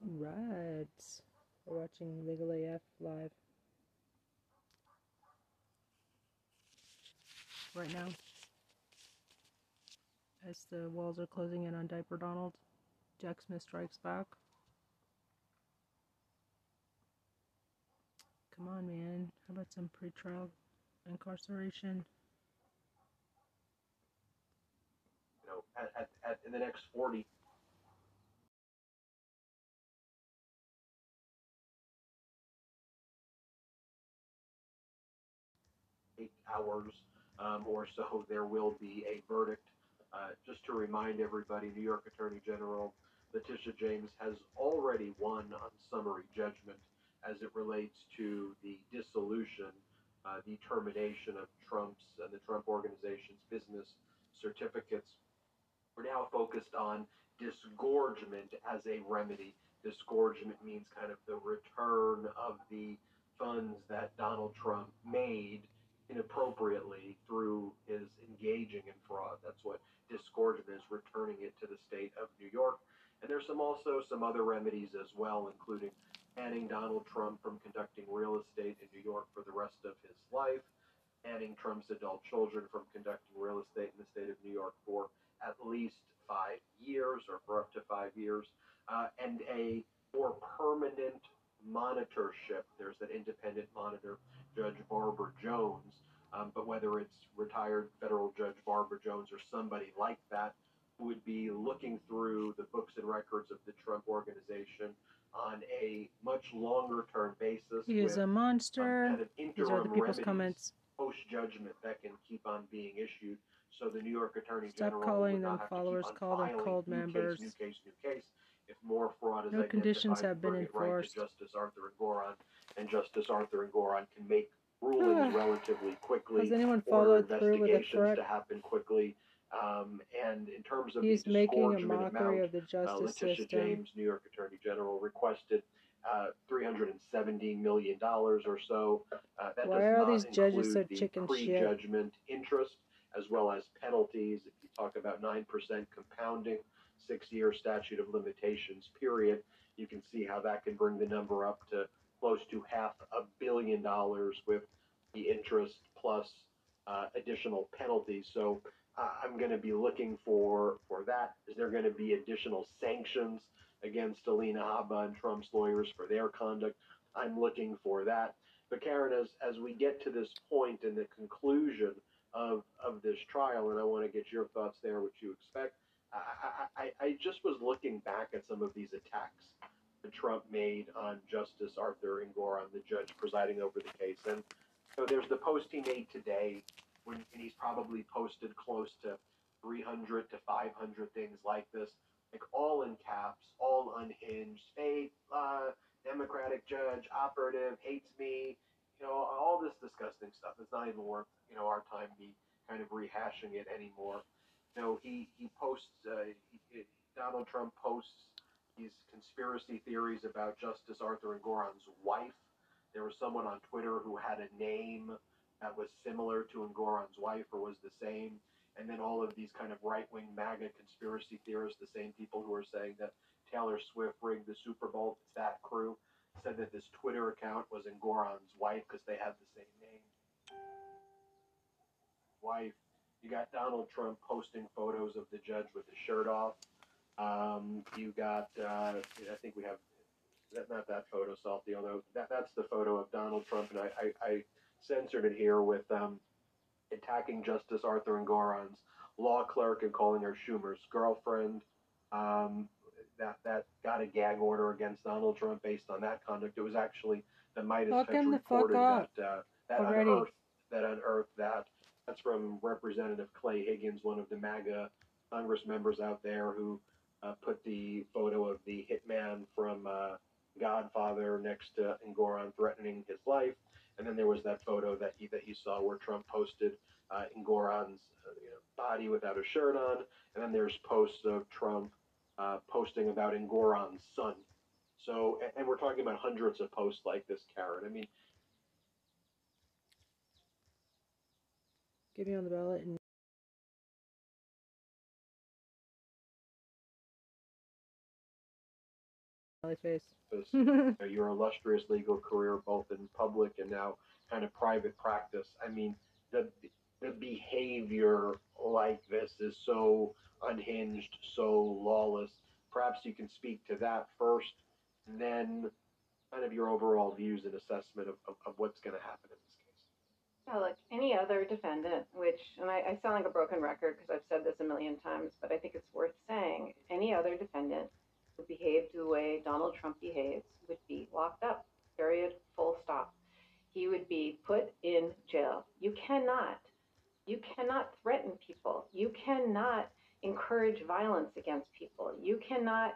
Right. We're watching Legal AF live. Right now. As the walls are closing in on Diaper Donald, Jack Smith strikes back. Come on, man. How about some pretrial incarceration? You know, at, at, at in the next 40 hours um, or so, there will be a verdict. Uh, just to remind everybody, New York Attorney General Letitia James has already won on summary judgment as it relates to the dissolution, uh, the termination of Trump's and the Trump Organization's business certificates. We're now focused on disgorgement as a remedy. Disgorgement means kind of the return of the funds that Donald Trump made inappropriately through his engaging in fraud. That's what disgorgement is, returning it to the state of New York. And there's some also some other remedies as well, including banning Donald Trump from conducting real estate in New York for the rest of his life, banning Trump's adult children from conducting real estate in the state of New York for at least five years or for up to five years, uh, and a more permanent monitorship. There's an independent monitor Judge Barbara Jones. Um, but whether it's retired federal judge Barbara Jones or somebody like that who would be looking through the books and records of the Trump organization on a much longer term basis. He is a monster. Kind of These are the people's comments. Post judgment that can keep on being issued. So the New York Attorney Stop General calling them have to keep followers, call them new members. Case, new case, new case. If more fraud is No conditions have been it right enforced. Justice Arthur Engoron, and Justice Arthur Engoron can make rulings relatively quickly. Has anyone followed through with a investigations to happen quickly. Um, and in terms of He's the making a disgorgement mockery amount, of the uh, justice Letitia system. James, New York Attorney General, requested uh, $370 million or so. Uh, that Why does are not these judges so the chicken shit? prejudgment interest as well as penalties. If you talk about 9% compounding, six year statute of limitations period, you can see how that can bring the number up to close to half a billion dollars with the interest plus uh, additional penalties. So uh, I'm going to be looking for for that. Is there going to be additional sanctions against Alina Habba and Trump's lawyers for their conduct? I'm looking for that. But Karen, as as we get to this point in the conclusion of of this trial, and I want to get your thoughts there, what you expect. I, I, I just was looking back at some of these attacks Trump made on Justice Arthur Engoron, the judge presiding over the case, and so there's the post he made today, when and he's probably posted close to 300 to 500 things like this, like all in caps, all unhinged, fake, uh, Democratic judge, operative, hates me, you know, all this disgusting stuff. It's not even worth, you know, our time be kind of rehashing it anymore. You know, he, he posts, uh, he, Donald Trump posts these conspiracy theories about Justice Arthur Engoron's wife. There was someone on Twitter who had a name that was similar to Engoron's wife or was the same. And then all of these kind of right wing MAGA conspiracy theorists, the same people who are saying that Taylor Swift rigged the Super Bowl, it's that crew, said that this Twitter account was Engoron's wife because they have the same name. Wife. You got Donald Trump posting photos of the judge with his shirt off. Um, you got, uh, I think we have, that, not that photo, Salty, although that, that's the photo of Donald Trump, and I, I, I censored it here with um, attacking Justice Arthur Engoron's law clerk and calling her Schumer's girlfriend. Um, that that got a gag order against Donald Trump based on that conduct. It was actually the Midas Fuck Touch reported that uh, that already. unearthed that unearthed that. That's from Representative Clay Higgins, one of the MAGA Congress members out there who uh, put the photo of the hitman from uh, Godfather next to Engoron threatening his life. And then there was that photo that he that he saw where Trump posted uh, Engoron's uh, you know, body without a shirt on, and then there's posts of Trump uh, posting about Engoron's son. So, and we're talking about hundreds of posts like this, Karen. I mean, Get me on the ballot and Smiley face. you know, your illustrious legal career, both in public and now kind of private practice. I mean, the the behavior like this is so unhinged, so lawless. Perhaps you can speak to that first, and then kind of your overall views and assessment of, of, of what's going to happen in this case. Yeah, like any other defendant, which, and I, I sound like a broken record because I've said this a million times, but I think it's worth saying, any other defendant who behaved the way Donald Trump behaves would be locked up, period, full stop. He would be put in jail. You cannot, you cannot threaten people. You cannot encourage violence against people. You cannot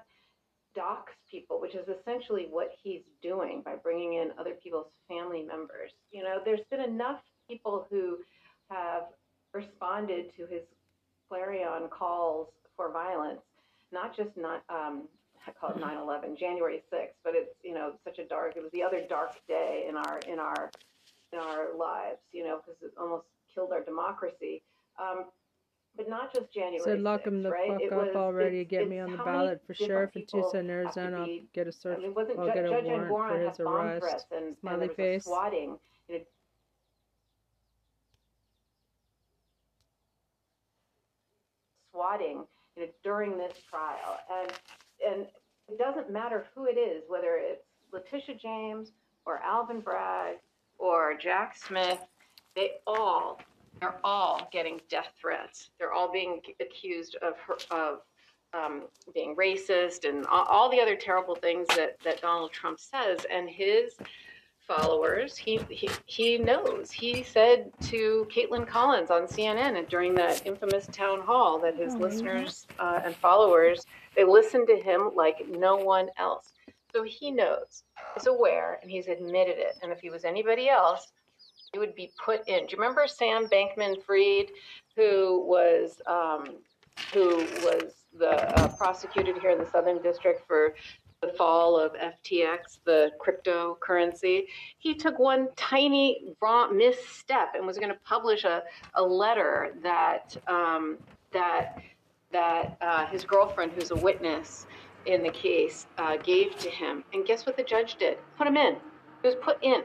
dox people, which is essentially what he's doing by bringing in other people's family members. You know, there's been enough people who have responded to his clarion calls for violence, not just not um, I call it 9/11, January 6th, but it's you know such a dark. It was the other dark day in our in our in our lives, you know, because it almost killed our democracy. Um, but not just January. Said lock 6th, him the right? fuck It up was- already. it's- Get me on the ballot for sheriff in Tucson, Arizona. I'll get a search. I mean, wasn't I'll Ju- get a Judge warrant Engoron for his arrest. and, and Smiley was face. swatting, you know, swatting you know, during this trial, and and it doesn't matter who it is, whether it's Letitia James or Alvin Bragg or Jack Smith, they all are all getting death threats. They're all being accused of her, of um, being racist and all, all the other terrible things that, that Donald Trump says. And his followers, he, he, he knows. He said to Kaitlan Collins on CNN and during that infamous town hall that his Oh, listeners uh, and followers, they listened to him like no one else. So he knows, is aware, and he's admitted it. And if he was anybody else, he would be put in. Do you remember Sam Bankman Fried, who was um, who was the uh, prosecuted here in the Southern District for the fall of FTX, the cryptocurrency? He took one tiny wrong misstep and was going to publish a, a letter that um, that that uh, his girlfriend, who's a witness in the case, uh, gave to him. And guess what the judge did? Put him in. He was put in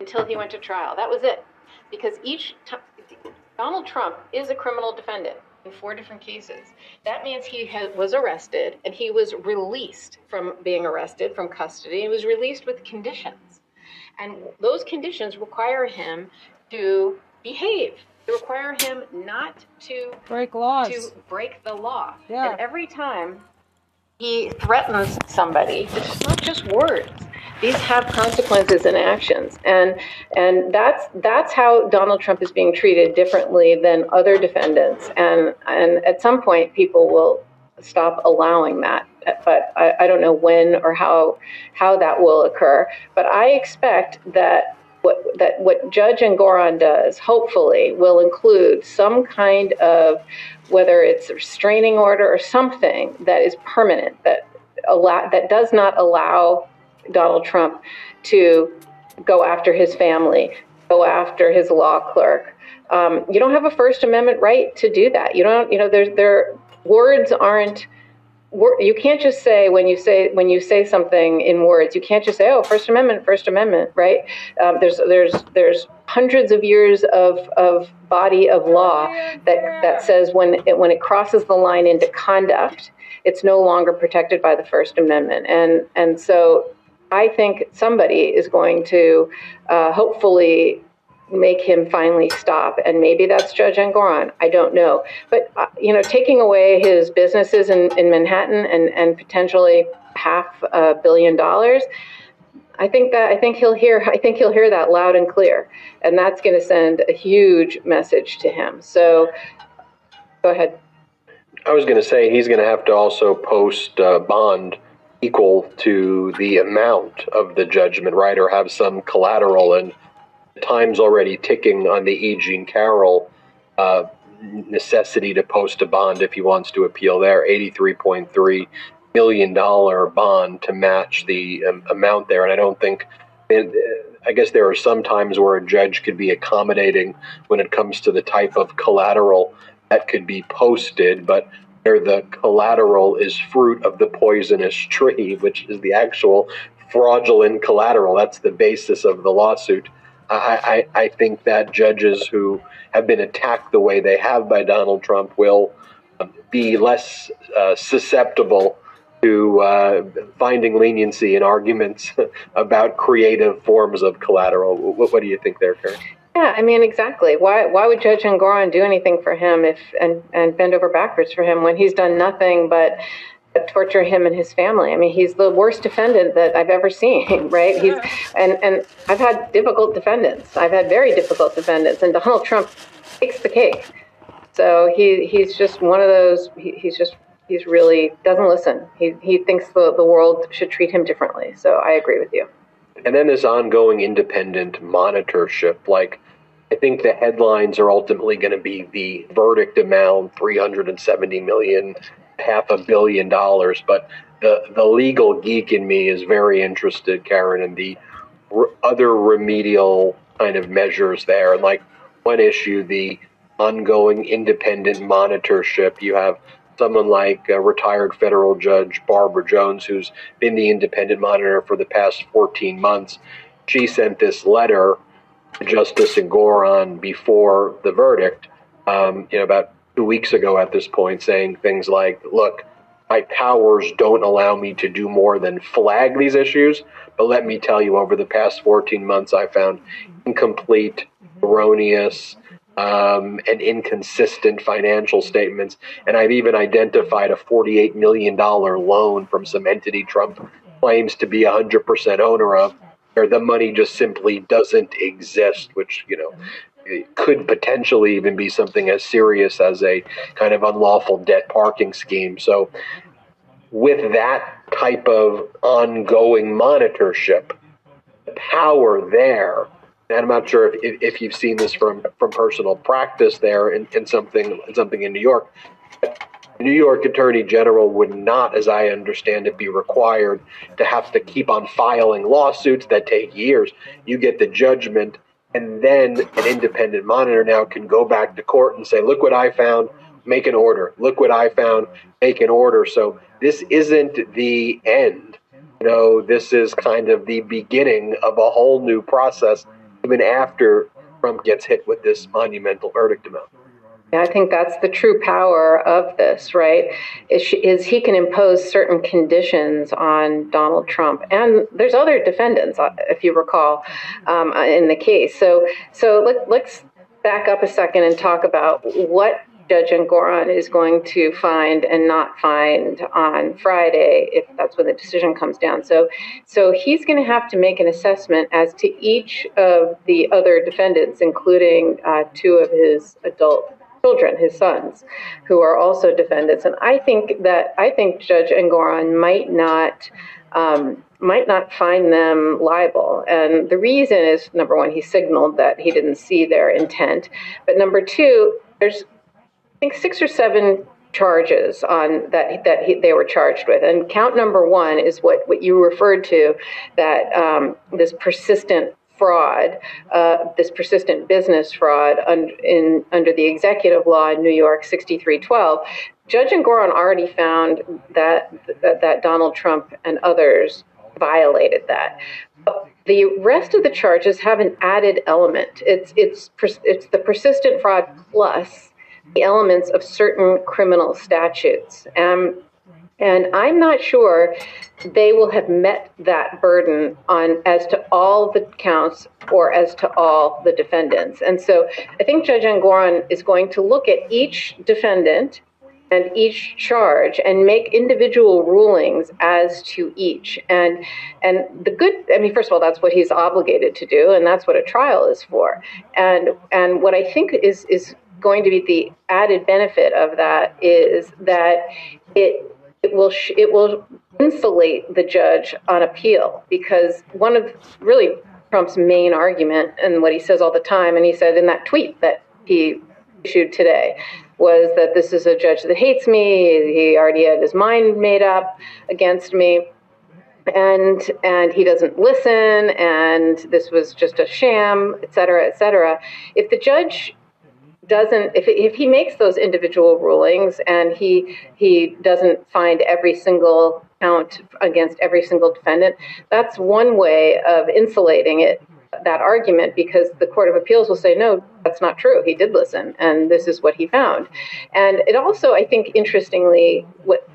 until he went to trial. That was it. Because each time, Donald Trump is a criminal defendant in four different cases. That means he was arrested and he was released from being arrested from custody. He was released with conditions. And those conditions require him to behave. They require him not to Break laws. to break the law. Yeah. And every time he threatens somebody, it's not just words. These have consequences and actions. And and that's that's how Donald Trump is being treated differently than other defendants. And and at some point people will stop allowing that. But I, I don't know when or how how that will occur. But I expect that what that what Judge Engoron does, hopefully, will include some kind of whether it's a restraining order or something that is permanent that allow that does not allow Donald Trump to go after his family, go after his law clerk. Um, you don't have a First Amendment right to do that. You don't. You know, there's there words aren't. You can't just say when you say when you say something in words. You can't just say, "Oh, First Amendment, First Amendment," right? Um, there's there's there's hundreds of years of, of body of law that that says when it, when it crosses the line into conduct, it's no longer protected by the First Amendment, and and so I think somebody is going to uh, hopefully make him finally stop, and maybe that's Judge Engoron. I don't know, but uh, you know, taking away his businesses in, in Manhattan and and potentially half a billion dollars. I think that I think he'll hear I think he'll hear that loud and clear, and that's going to send a huge message to him. So, go ahead. I was going to say he's going to have to also post uh, bond equal to the amount of the judgment, right, or have some collateral. And time's already ticking on the E. Jean Carroll uh, necessity to post a bond if he wants to appeal there. Eighty-three point three million dollar bond to match the um, amount there, and I don't think. Uh, I guess there are some times where a judge could be accommodating when it comes to the type of collateral that could be posted, but where the collateral is fruit of the poisonous tree, which is the actual fraudulent collateral. That's the basis of the lawsuit. I, I, I think that judges who have been attacked the way they have by Donald Trump will be less uh, susceptible to uh, finding leniency in arguments about creative forms of collateral. What, what do you think there, Karen? Yeah, I mean exactly. Why why would Judge Engoron do anything for him if and and bend over backwards for him when he's done nothing but torture him and his family. I mean, he's the worst defendant that I've ever seen, right? He's and and I've had difficult defendants. I've had very difficult defendants, and Donald Trump takes the cake. So he he's just one of those. He, he's just he's really doesn't listen. He he thinks the the world should treat him differently. So I agree with you. And then this ongoing independent monitorship, like I think the headlines are ultimately going to be the verdict amount, 370 million, half a billion dollars. But the, the legal geek in me is very interested, Karen, in the r- other remedial kind of measures there. And like one issue, the ongoing independent monitorship. You have someone like uh, retired federal judge Barbara Jones, who's been the independent monitor for the past 14 months. She sent this letter Justice Engoron before the verdict, um, you know, about two weeks ago at this point, saying things like, look, my powers don't allow me to do more than flag these issues, but let me tell you, over the past 14 months, I found incomplete, erroneous, um, and inconsistent financial statements. And I've even identified a $48 million loan from some entity Trump claims to be 100% owner of or the money just simply doesn't exist, which, you know, could potentially even be something as serious as a kind of unlawful debt parking scheme. So, with that type of ongoing monitorship, the power there, and I'm not sure if, if you've seen this from, from personal practice there in, in something in something in New York. The New York Attorney General would not, as I understand it, be required to have to keep on filing lawsuits that take years. You get the judgment, and then an independent monitor now can go back to court and say, Look what I found, make an order. Look what I found, make an order. So this isn't the end. You know, this is kind of the beginning of a whole new process, even after Trump gets hit with this monumental verdict amount. I think that's the true power of this, right? Is, she, is, he can impose certain conditions on Donald Trump, and there's other defendants, uh, if you recall, um, in the case. So, so let, let's back up a second and talk about what Judge Engoron is going to find and not find on Friday, if that's when the decision comes down. So, so he's going to have to make an assessment as to each of the other defendants, including uh, two of his adult children, his sons, who are also defendants. And I think that I think Judge Engoron might not um, might not find them liable. And the reason is number one, he signaled that he didn't see their intent. But number two, there's I think six or seven charges on that that he, they were charged with, and count number one is what what you referred to, that um, this persistent fraud, uh, this persistent business fraud un- in, under the executive law in New York 6312, Judge Engoron already found that, that, that Donald Trump and others violated that. The rest of the charges have an added element. It's it's it's the persistent fraud plus the elements of certain criminal statutes. And I'm not sure they will have met that burden on as to all the counts or as to all the defendants. And so I think Judge Engoron is going to look at each defendant and each charge and make individual rulings as to each. And and the good I mean first of all that's what he's obligated to do and that's what a trial is for. And and what I think is is going to be the added benefit of that is that it it will sh- it will insulate the judge on appeal because one of really Trump's main argument and what he says all the time, and he said in that tweet that he issued today, was that this is a judge that hates me. He already had his mind made up against me. And and he doesn't listen, and this was just a sham, et cetera, et cetera. If the judge doesn't if, if he makes those individual rulings and he he doesn't find every single count against every single defendant that's one way of insulating it that argument because the court of appeals will say no that's not true. He did listen and this is what he found. And it also i think interestingly what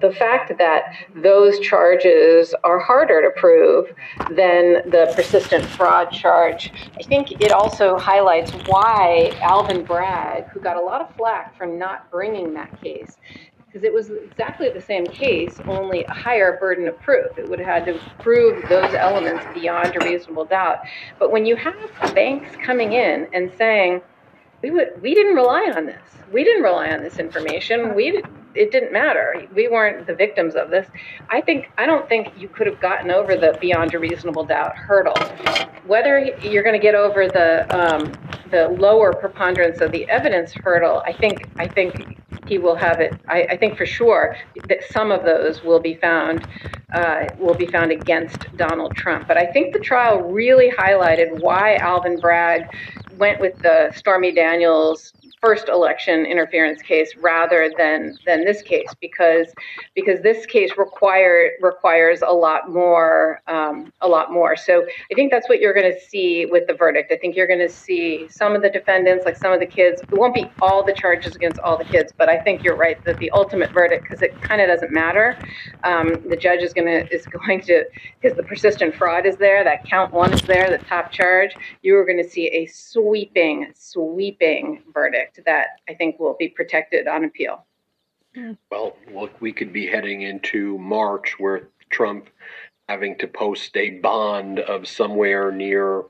the fact that those charges are harder to prove than the persistent fraud charge, I think it also highlights why Alvin Bragg, who got a lot of flack for not bringing that case, because it was exactly the same case, only a higher burden of proof. It would have had to prove those elements beyond a reasonable doubt. But when you have banks coming in and saying, we would, we didn't rely on this. We didn't rely on this information. We it didn't matter. We weren't the victims of this. I think I don't think you could have gotten over the beyond a reasonable doubt hurdle. Whether you're going to get over the um, the lower preponderance of the evidence hurdle, I think I think he will have it. I, I think for sure that some of those will be found uh, will be found against Donald Trump. But I think the trial really highlighted why Alvin Bragg went with the Stormy Daniels first election interference case rather than than this case because because this case require requires a lot more um, a lot more. So I think that's what you're going to see with the verdict. I think you're going to see some of the defendants, like some of the kids. It won't be all the charges against all the kids, but I think you're right that the ultimate verdict, because it kind of doesn't matter. Um, the judge is going to is going to because the persistent fraud is there, that count one is there, the top charge. You are going to see a sweeping, sweeping verdict that I think will be protected on appeal. Well, look, we could be heading into March where Trump having to post a bond of somewhere near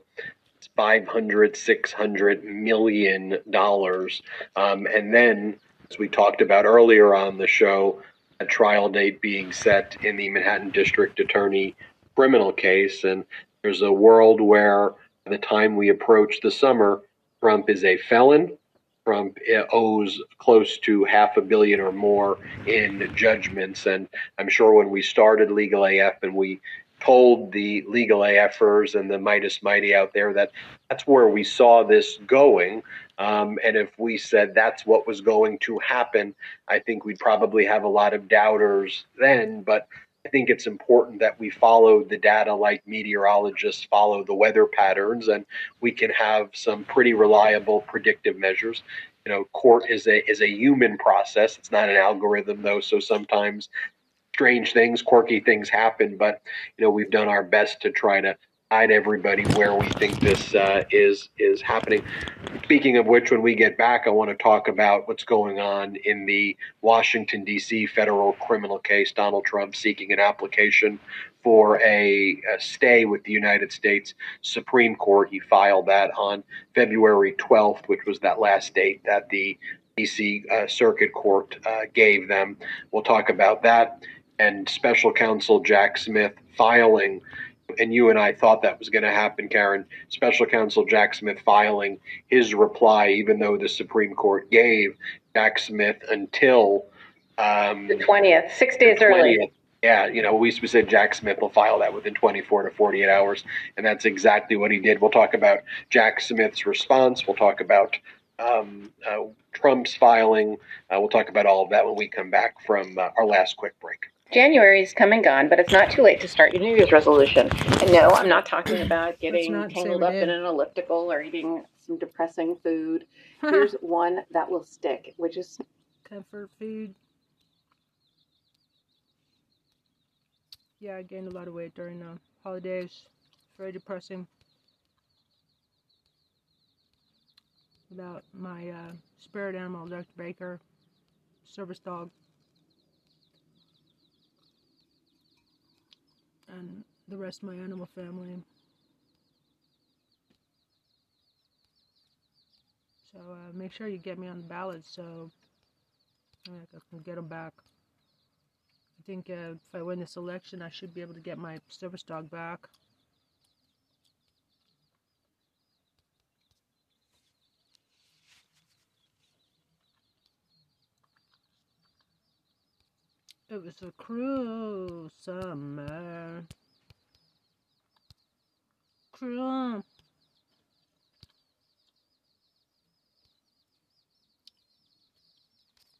500 600 million dollars um, and then as we talked about earlier on the show a trial date being set in the manhattan district attorney criminal case and there's a world where by the time we approach the summer trump is a felon Trump owes close to half a billion or more in judgments. And I'm sure when we started Legal AF and we told the legal AFers and the Midas Mighty out there that that's where we saw this going. Um, and if we said that's what was going to happen, I think we'd probably have a lot of doubters then. But I think it's important that we follow the data like meteorologists follow the weather patterns, and we can have some pretty reliable predictive measures. You know, court is a is a human process. It's not an algorithm though, so sometimes strange things, quirky things happen. But you know, we've done our best to try to guide everybody where we think this uh, is is happening. Speaking of which, when we get back, I want to talk about what's going on in the Washington D.C. federal criminal case. Donald Trump seeking an application for a, a, stay with the United States Supreme Court. He filed that on February 12th, which was that last date that the D.C. Uh, Circuit Court uh, gave them. We'll talk about that. And special counsel Jack Smith filing and you and I thought that was going to happen, Karen. Special counsel Jack Smith filing his reply, even though the Supreme Court gave Jack Smith until um, the 20th, six days 20th. early. Yeah, you know, we said Jack Smith will file that within 24 to 48 hours, and that's exactly what he did. We'll talk about Jack Smith's response. We'll talk about um, uh, Trump's filing. Uh, we'll talk about all of that when we come back from uh, our last quick break. January is come and gone, but it's not too late to start your New Year's resolution. And no, I'm not talking about getting tangled up in an elliptical or eating some depressing food. Here's one that will stick, which is comfort food. Yeah, I gained a lot of weight during the holidays. Very depressing. Without my uh, spirit animal, Dr. Baker, service dog. And the rest of my animal family. So uh, make sure you get me on the ballot so I can get them back. I think uh, if I win this election, I should be able to get my service dog back. It was a cruel summer. Cruel.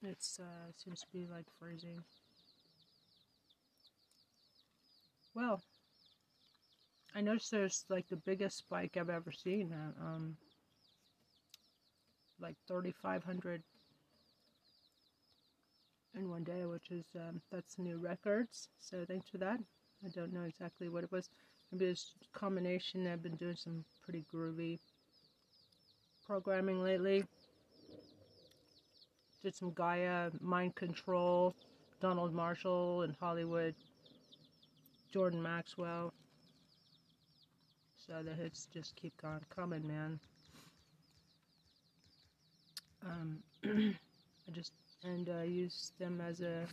It's uh, seems to be like freezing. Well, I noticed there's like the biggest spike I've ever seen. Uh, um, like 3,500 in one day, which is um, that's new records. So thanks for that. I don't know exactly what it was. Maybe it's combination. I've been doing some pretty groovy programming lately. Did some Gaia mind control, Donald Marshall in Hollywood, Jordan Maxwell. So the hits just keep on coming, man. Um, I just and uh, use them as a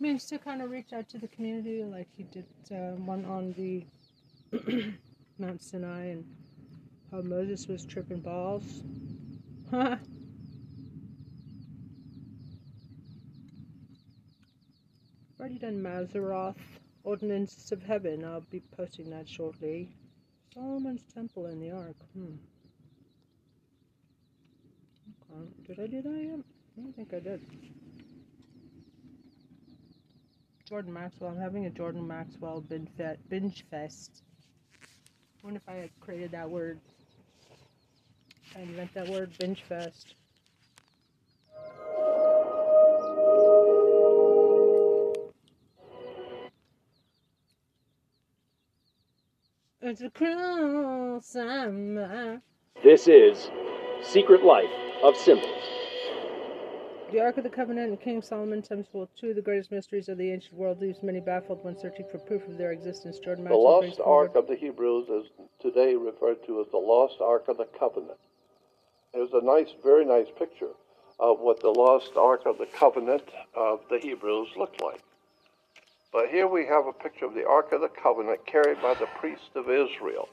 means to kind of reach out to the community, like he did uh, one on the Mount Sinai and how Moses was tripping balls. Already done Mazarroth, Ordinances of Heaven. I'll be posting that shortly. Solomon's Temple in the Ark. Hmm. Did I do that yet? I don't think I did. Jordan Maxwell. I'm having a Jordan Maxwell binge, binge fest. I wonder if I had created that word. I invent that word, binge fest. It's a cruel summer. This is Secret Life of Symbols. The Ark of the Covenant and King Solomon Temple, two of the greatest mysteries of the ancient world, leaves many baffled when searching for proof of their existence. Jordan The Maxwell brings lost ark of the Hebrews is today referred to as the lost ark of the covenant. There's a nice, very nice picture of what the lost ark of the covenant of the Hebrews looked like. But here we have a picture of the ark of the covenant carried by the priest of Israel.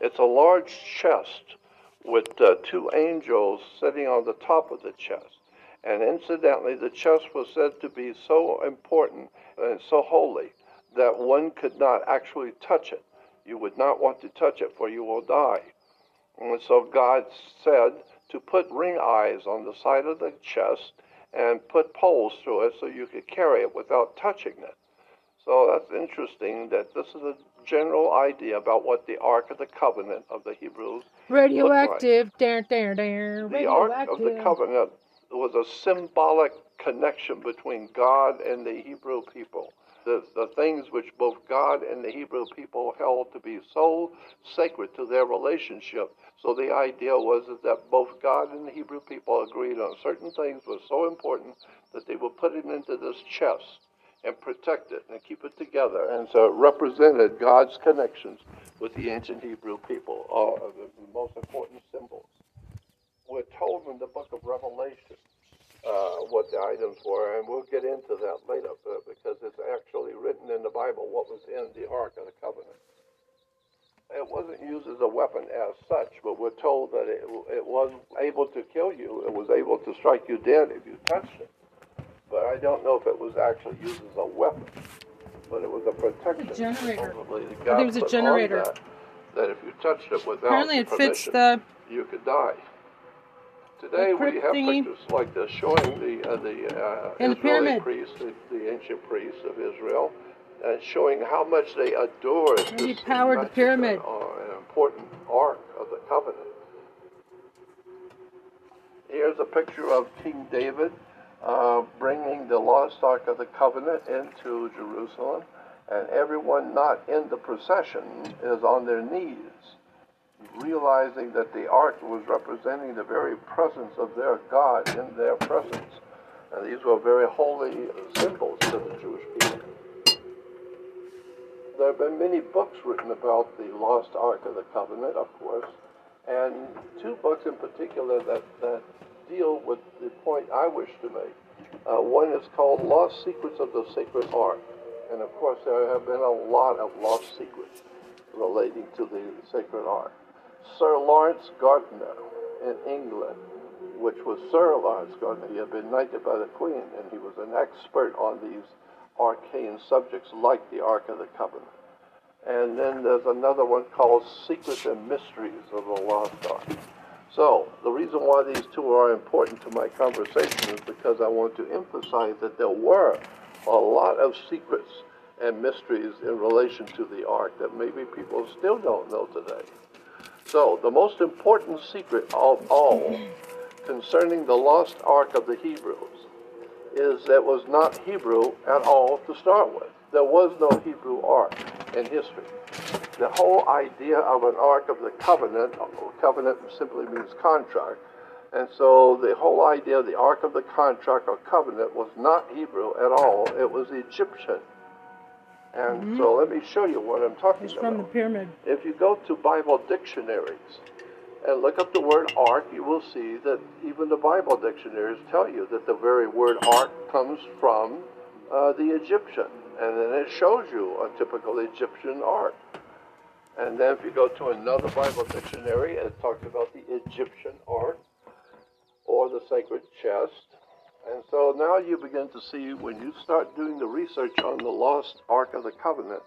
It's a large chest with uh, two angels sitting on the top of the chest. And incidentally, the chest was said to be so important and so holy that one could not actually touch it. You would not want to touch it, for you will die. And so God said to put ring eyes on the side of the chest and put poles through it so you could carry it without touching it. So that's interesting that this is a general idea about what the Ark of the Covenant of the Hebrews Radioactive. There, there, there. the Ark of the Covenant was a symbolic connection between God and the Hebrew people. The, the things which both God and the Hebrew people held to be so sacred to their relationship. So the idea was that both God and the Hebrew people agreed on certain things were so important that they would put it into this chest and protect it and keep it together. And so it represented God's connections with the ancient Hebrew people, of the most important symbols we're told in the book of Revelation uh, what the items were, and we'll get into that later uh, because it's actually written in the Bible what was in the Ark of the Covenant. It wasn't used as a weapon as such, but we're told that it, it was able to kill you. It was able to strike you dead if you touched it. But I don't know if it was actually used as a weapon. But it was a protection. generator. I God think was a generator. That, that if you touched it without Apparently, it fits the. you could die. Today we have thingy. pictures like this showing the uh, the uh, Israeli priests, the, the ancient priests of Israel, and showing how much they adored And this powered the pyramid. uh, an important ark of the covenant. Here's a picture of King David uh, bringing the lost ark of the covenant into Jerusalem, and everyone not in the procession is on their knees realizing that the ark was representing the very presence of their God in their presence. And these were very holy symbols to the Jewish people. There have been many books written about the lost Ark of the Covenant, of course, and two books in particular that, that deal with the point I wish to make. Uh, one is called Lost Secrets of the Sacred Ark. And of course, there have been a lot of lost secrets relating to the Sacred Ark. Sir Laurence Gardner in England, which was Sir Laurence Gardner. He had been knighted by the Queen, and he was an expert on these arcane subjects like the Ark of the Covenant. And then there's another one called Secrets and Mysteries of the Lost Ark. So, the reason why these two are important to my conversation is because I want to emphasize that there were a lot of secrets and mysteries in relation to the ark that maybe people still don't know today. So, the most important secret of all concerning the lost ark of the Hebrews is that it was not Hebrew at all to start with. There was no Hebrew ark in history. The whole idea of an ark of the covenant, oh, covenant simply means contract, and so the whole idea of the ark of the contract or covenant was not Hebrew at all. It was Egyptian. And Mhm. so let me show you what I'm talking It's about. from the pyramid. If you go to Bible dictionaries and look up the word ark, you will see that even the Bible dictionaries tell you that the very word ark comes from uh, the Egyptian. And then it shows you a typical Egyptian ark. And then if you go to another Bible dictionary, it talks about the Egyptian ark or the sacred chest. And so now you begin to see when you start doing the research on the lost Ark of the Covenant,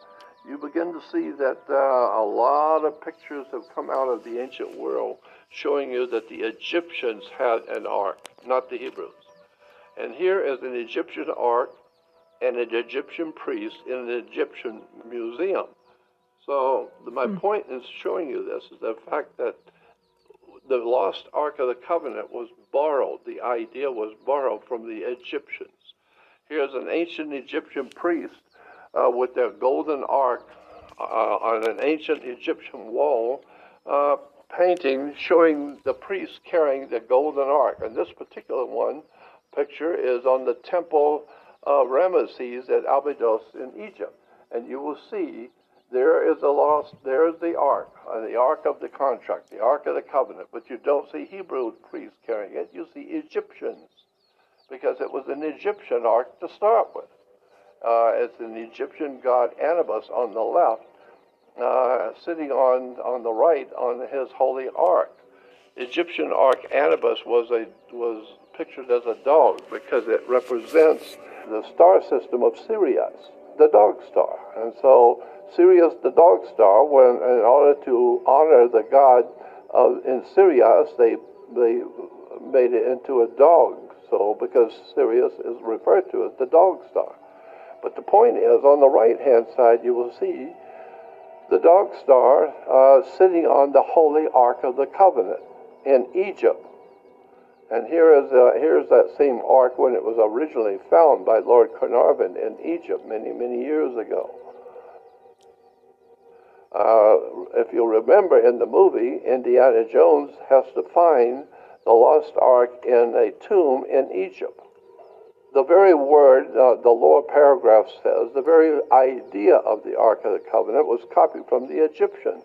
you begin to see that uh, a lot of pictures have come out of the ancient world showing you that the Egyptians had an ark, not the Hebrews. And here is an Egyptian ark and an Egyptian priest in an Egyptian museum. So the, my Hmm. point in showing you this is the fact that the lost Ark of the Covenant was borrowed. The idea was borrowed from the Egyptians. Here's an ancient Egyptian priest uh, with their golden ark uh, on an ancient Egyptian wall, uh, painting showing the priest carrying the golden ark. And this particular one picture is on the temple of Ramesses at Abydos in Egypt. And you will see there is a lost, there is the ark, uh, the ark of the contract, the ark of the covenant, but you don't see Hebrew priests carrying it. You see Egyptians, because it was an Egyptian ark to start with. Uh, it's an Egyptian god Anubis on the left, uh, sitting on, on the right on his holy ark. Egyptian ark Anubis was a was pictured as a dog because it represents the star system of Sirius, the dog star, and so Sirius, the dog star, when in order to honor the god of in Sirius, they they made it into a dog. So because Sirius is referred to as the dog star. But the point is, on the right hand side, you will see the dog star uh, sitting on the holy ark of the covenant in Egypt. And here is uh, here's that same ark when it was originally found by Lord Carnarvon in Egypt many many years ago. Uh, if you remember in the movie, Indiana Jones has to find the lost ark in a tomb in Egypt. The very word, uh, the lower paragraph says, the very idea of the Ark of the Covenant was copied from the Egyptians.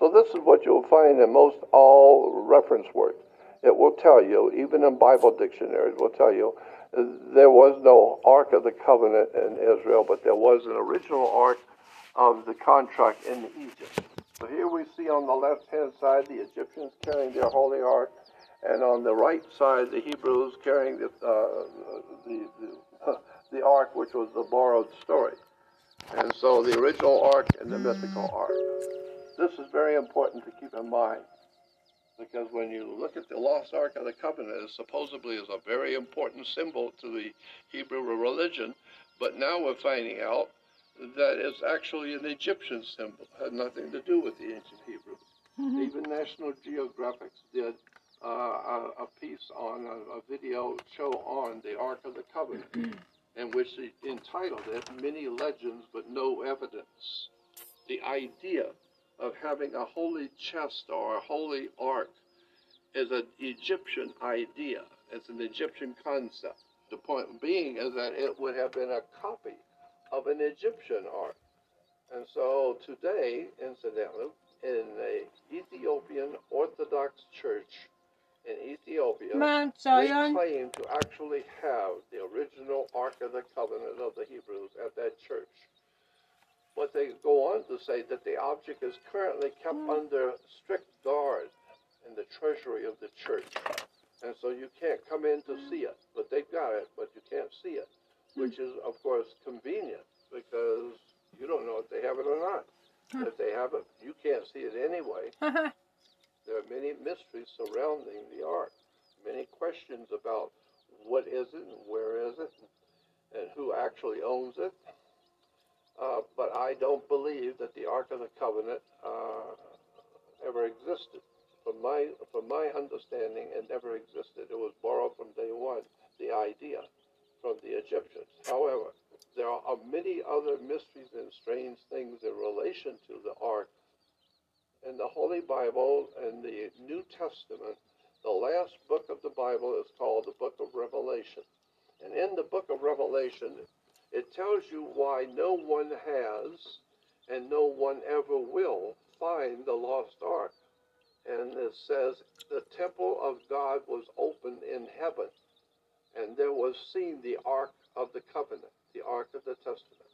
So this is what you'll find in most all reference works. It will tell you, even in Bible dictionaries, will tell you there was no Ark of the Covenant in Israel, but there was an original Ark of the contract in Egypt. So here we see on the left hand side the Egyptians carrying their holy ark, and on the right side the Hebrews carrying the, uh, the, the, the ark, which was the borrowed story. And so the original ark and the mythical ark. This is very important to keep in mind because when you look at the lost ark of the covenant, it supposedly is a very important symbol to the Hebrew religion, but now we're finding out that it's actually an Egyptian symbol, had nothing to do with the ancient Hebrews. Even National Geographic did uh, a, a piece on a, a video show on the Ark of the Covenant, in which they entitled it "Many Legends but No Evidence." The idea of having a holy chest or a holy ark is an Egyptian idea. It's an Egyptian concept. The point being is that it would have been a copy of an Egyptian ark. And so today, incidentally, in the Ethiopian Orthodox church in Ethiopia, Mount they claim to actually have the original Ark of the Covenant of the Hebrews at that church. But they go on to say that the object is currently kept hmm. under strict guard in the treasury of the church. And so you can't come in to hmm. see it. But they've got it, but you can't see it. Which is, of course, convenient because you don't know if they have it or not. If they have it, you can't see it anyway. There are many mysteries surrounding the ark, many questions about what is it and where is it and who actually owns it. Uh, but I don't believe that the Ark of the Covenant uh, ever existed. From my from my understanding, it never existed. It was borrowed from day one, the idea from the Egyptians. However, there are many other mysteries and strange things in relation to the Ark. In the Holy Bible and the New Testament, the last book of the Bible is called the Book of Revelation. And in the book of Revelation, it tells you why no one has and no one ever will find the lost ark. And it says, the temple of God was opened in heaven, and there was seen the ark of the covenant, the ark of the testament.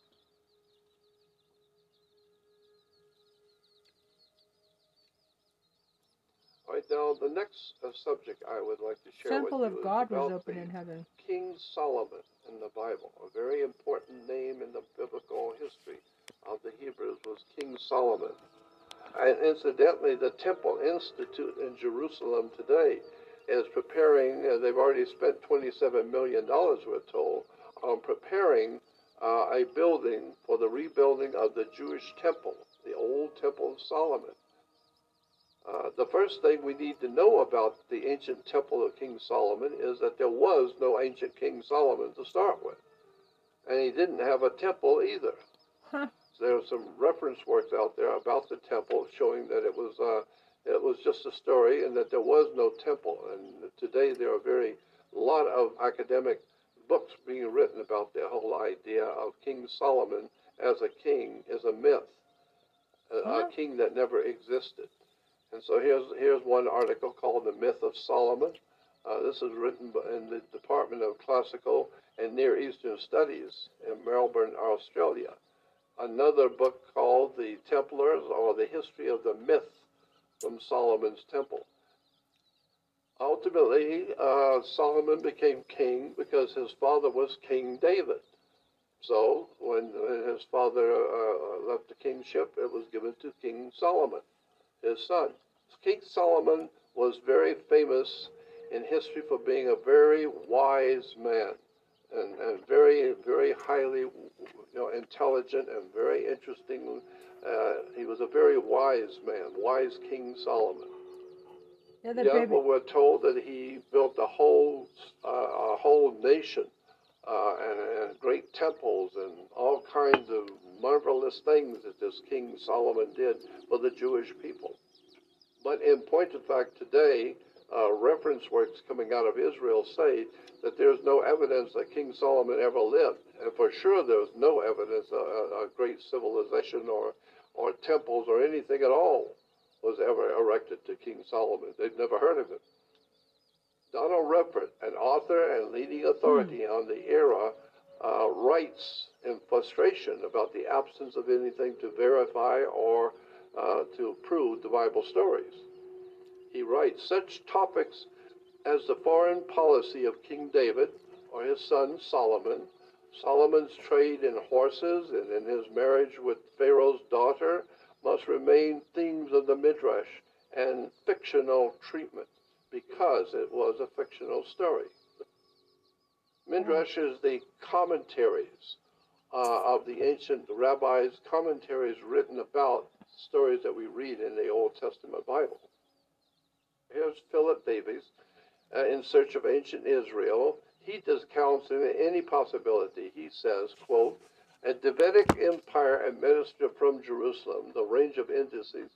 All right, now the next uh, subject I would like to share Temple with of you God was open in heaven. King Solomon in the Bible. A very important name in the biblical history of the Hebrews was King Solomon. And incidentally, the Temple Institute in Jerusalem today is preparing, uh, they've already spent $27 million, we're told, on preparing uh, a building for the rebuilding of the Jewish temple, the old Temple of Solomon. Uh, the first thing we need to know about the ancient temple of King Solomon is that there was no ancient King Solomon to start with. And he didn't have a temple either. Huh. So there are some reference works out there about the temple showing that it was uh, it was just a story and that there was no temple. And today there are very lot of academic books being written about the whole idea of King Solomon as a king is a myth, a, a king that never existed. And so here's here's one article called "The Myth of Solomon." Uh, this is written in the Department of Classical and Near Eastern Studies in Melbourne, Australia. Another book called "The Templars" or "The History of the Myth from Solomon's Temple." Ultimately, uh, Solomon became king because his father was King David. So when, his father uh, left the kingship, it was given to King Solomon his son. King Solomon was very famous in history for being a very wise man and, and very, very highly you know, intelligent and very interesting. Uh, he was a very wise man, wise King Solomon. Yeah, the Yeah, but we're told that he built a whole, uh, a whole nation uh, and, and great temples and all kinds of marvelous things that this King Solomon did for the Jewish people. But in point of fact, today, uh, reference works coming out of Israel say that there's no evidence that King Solomon ever lived. And for sure, there's no evidence a, a great civilization or, or temples or anything at all was ever erected to King Solomon. They'd never heard of him. Donald Redford, an author and leading authority on the era, uh, writes in frustration about the absence of anything to verify or uh, to prove the Bible stories. He writes such topics as the foreign policy of King David or his son Solomon, Solomon's trade in horses, and in his marriage with Pharaoh's daughter must remain themes of the Midrash and fictional treatment because it was a fictional story. Midrash is the commentaries uh, of the ancient rabbis' commentaries written about stories that we read in the Old Testament Bible. Here's Philip Davies uh, in search of ancient Israel. He discounts any possibility. He says, quote, a Davidic empire administered from Jerusalem, the range of indices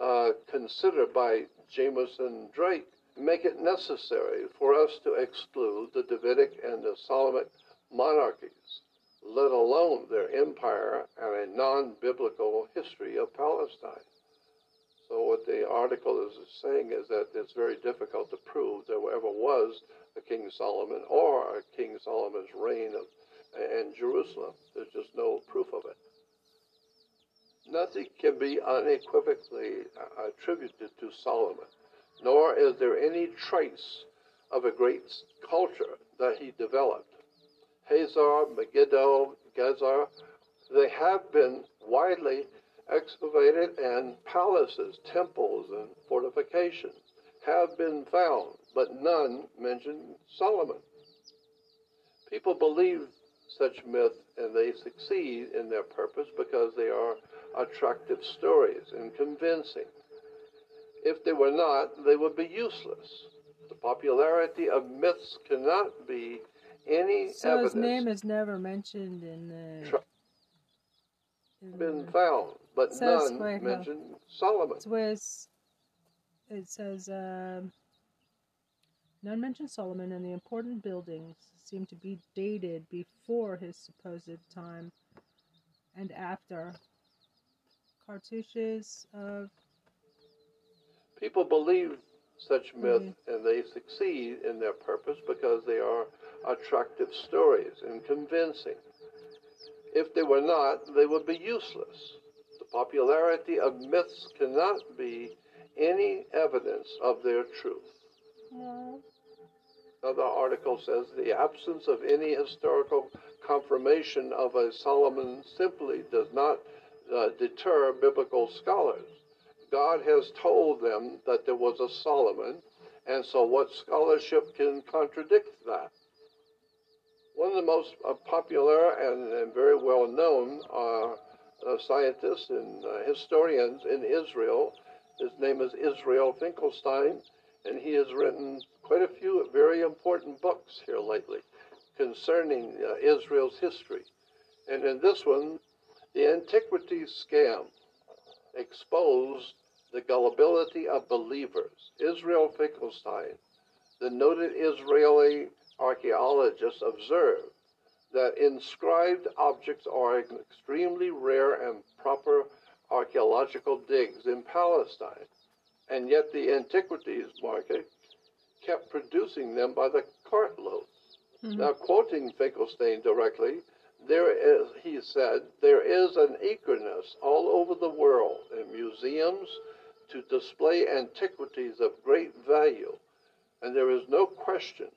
uh, considered by Jamieson-Drake make it necessary for us to exclude the Davidic and the Solomonic monarchies, let alone their empire and a non biblical history of Palestine. So, what the article is saying is that it's very difficult to prove there ever was a King Solomon or a King Solomon's reign of, in Jerusalem. There's just no proof of it. Nothing can be unequivocally uh, attributed to Solomon, nor is there any trace of a great culture that he developed. Hazor, Megiddo, Gezer, they have been widely excavated, and palaces, temples, and fortifications have been found, but none mention Solomon. People believe such myths and they succeed in their purpose because they are attractive stories and convincing. If they were not, they would be useless. The popularity of myths cannot be any So evidence his name is never mentioned in the. In been found, but Says none right now. mention Solomon. It's where it's, it says, um, none mention Solomon, and the important buildings seem to be dated before his supposed time and after. Cartouches of People believe such myths Mhm. and they succeed in their purpose because they are attractive stories and convincing. If they were not, they would be useless. The popularity of myths cannot be any evidence of their truth. well, Another article says the absence of any historical confirmation of a Solomon simply does not uh, deter biblical scholars. God has told them that there was a Solomon, and so what scholarship can contradict that? One of the most uh, popular and, and very well known uh, uh, scientists and uh, historians in Israel, his name is Israel Finkelstein, and he has written quite a few very important books here lately concerning uh, Israel's history. And in this one, the Antiquities scam exposed the gullibility of believers. Israel Finkelstein, the noted Israeli archaeologist, observed that inscribed objects are extremely rare and proper archaeological digs in Palestine, and yet the antiquities market kept producing them by the cartload. mhm. Now, quoting Finkelstein directly, there is, he said, there is an eagerness all over the world in museums to display antiquities of great value, and there is no question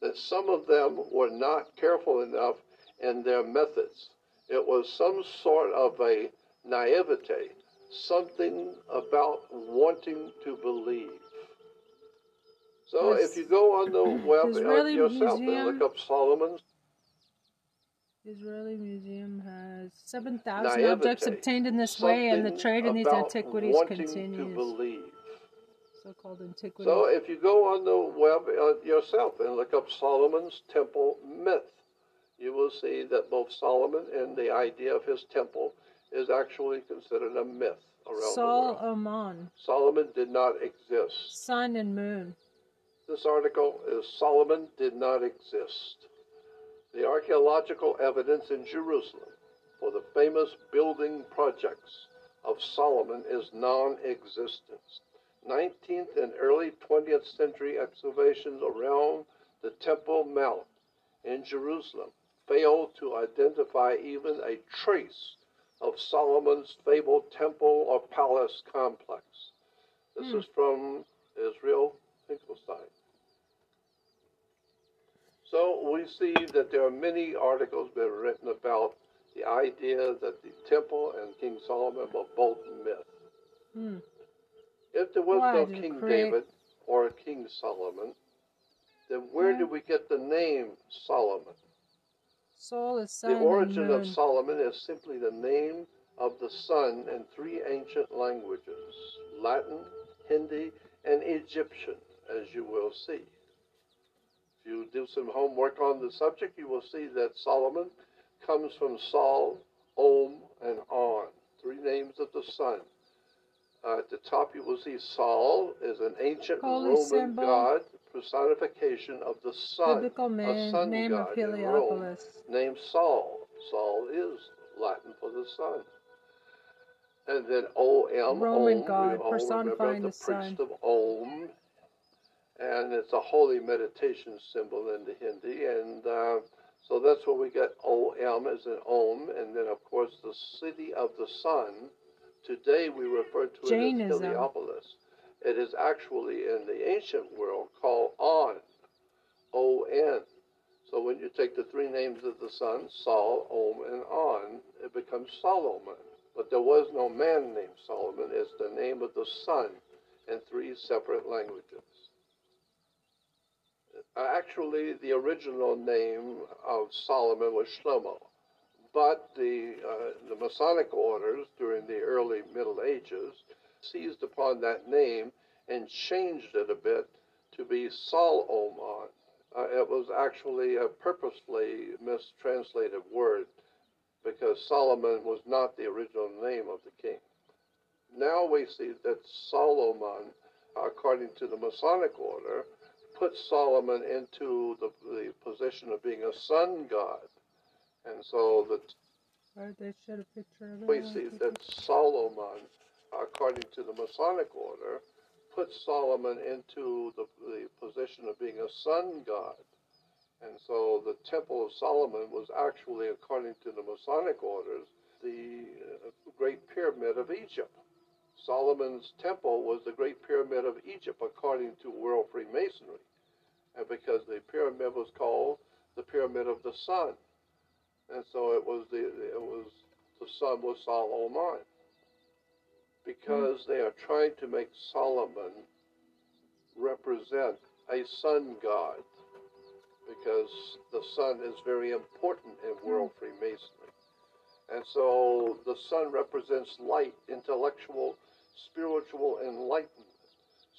that some of them were not careful enough in their methods. It was some sort of a naivete, something about wanting to believe. So Yes. if you go on the web Israeli yourself and look up Solomon's Israeli Museum has 7,000 objects obtained in this way, and the trade in these antiquities continues. Believe. So called antiquities. So if you go on the web uh, yourself and look up Solomon's temple myth, you will see that both Solomon and the idea of his temple is actually considered a myth around Sol the world. Oman, Solomon did not exist. sun and moon. This article is Solomon did not exist. The archaeological evidence in Jerusalem for the famous building projects of Solomon is non existent. 19th and early 20th century excavations around the Temple Mount in Jerusalem failed to identify even a trace of Solomon's fabled temple or palace complex. This Hmm. is from Israel Finkelstein. So we see that there are many articles been written about the idea that the temple and King Solomon were both myths. Hmm. If there was Why no King David or King Solomon, then where Yeah. did we get the name Solomon? Sol is The origin of Solomon is simply the name of the sun in three ancient languages Latin, Hindi, and Egyptian, as you will see. If you do some homework on the subject, you will see that Solomon comes from Sol, Om, and On, three names of the sun. Uh, at the top, you will see Sol is an ancient Holy Roman symbol. god personification of the sun, a sun name of god in Rome named Saul. Saul is Latin for the sun. And then O-M, Roman Om, god we personifying the the priest sun. of Om. And it's a holy meditation symbol in the Hindi. And uh, so that's where we get O-M as an Om. And then, of course, the city of the sun. Today we refer to it Jainism. as Heliopolis. It is actually in the ancient world called On. O-N. So when you take the three names of the sun, Sol, Om, and On, it becomes Solomon. But there was no man named Solomon. It's the name of the sun in three separate languages. Uh, actually, the original name of Solomon was Shlomo, but the, uh, the Masonic orders during the early Middle Ages seized upon that name and changed it a bit to be Solomon. Uh, it was actually a purposely mistranslated word because Solomon was not the original name of the king. Now we see that Solomon, according to the Masonic order, put Solomon into the, the position of being a sun god. And so that Right, they showed a picture of it. we see that Solomon, according to the Masonic order, put Solomon into the, the position of being a sun god. And so the Temple of Solomon was actually, according to the Masonic orders, the uh, Great Pyramid of Egypt. Solomon's Temple was the Great Pyramid of Egypt, according to World Freemasonry. And because the pyramid was called the Pyramid of the Sun. And so it was the, it was, the sun was Solomon. Because they are trying to make Solomon represent a sun god because the sun is very important in world Freemasonry. And so the sun represents light, intellectual, spiritual enlightenment.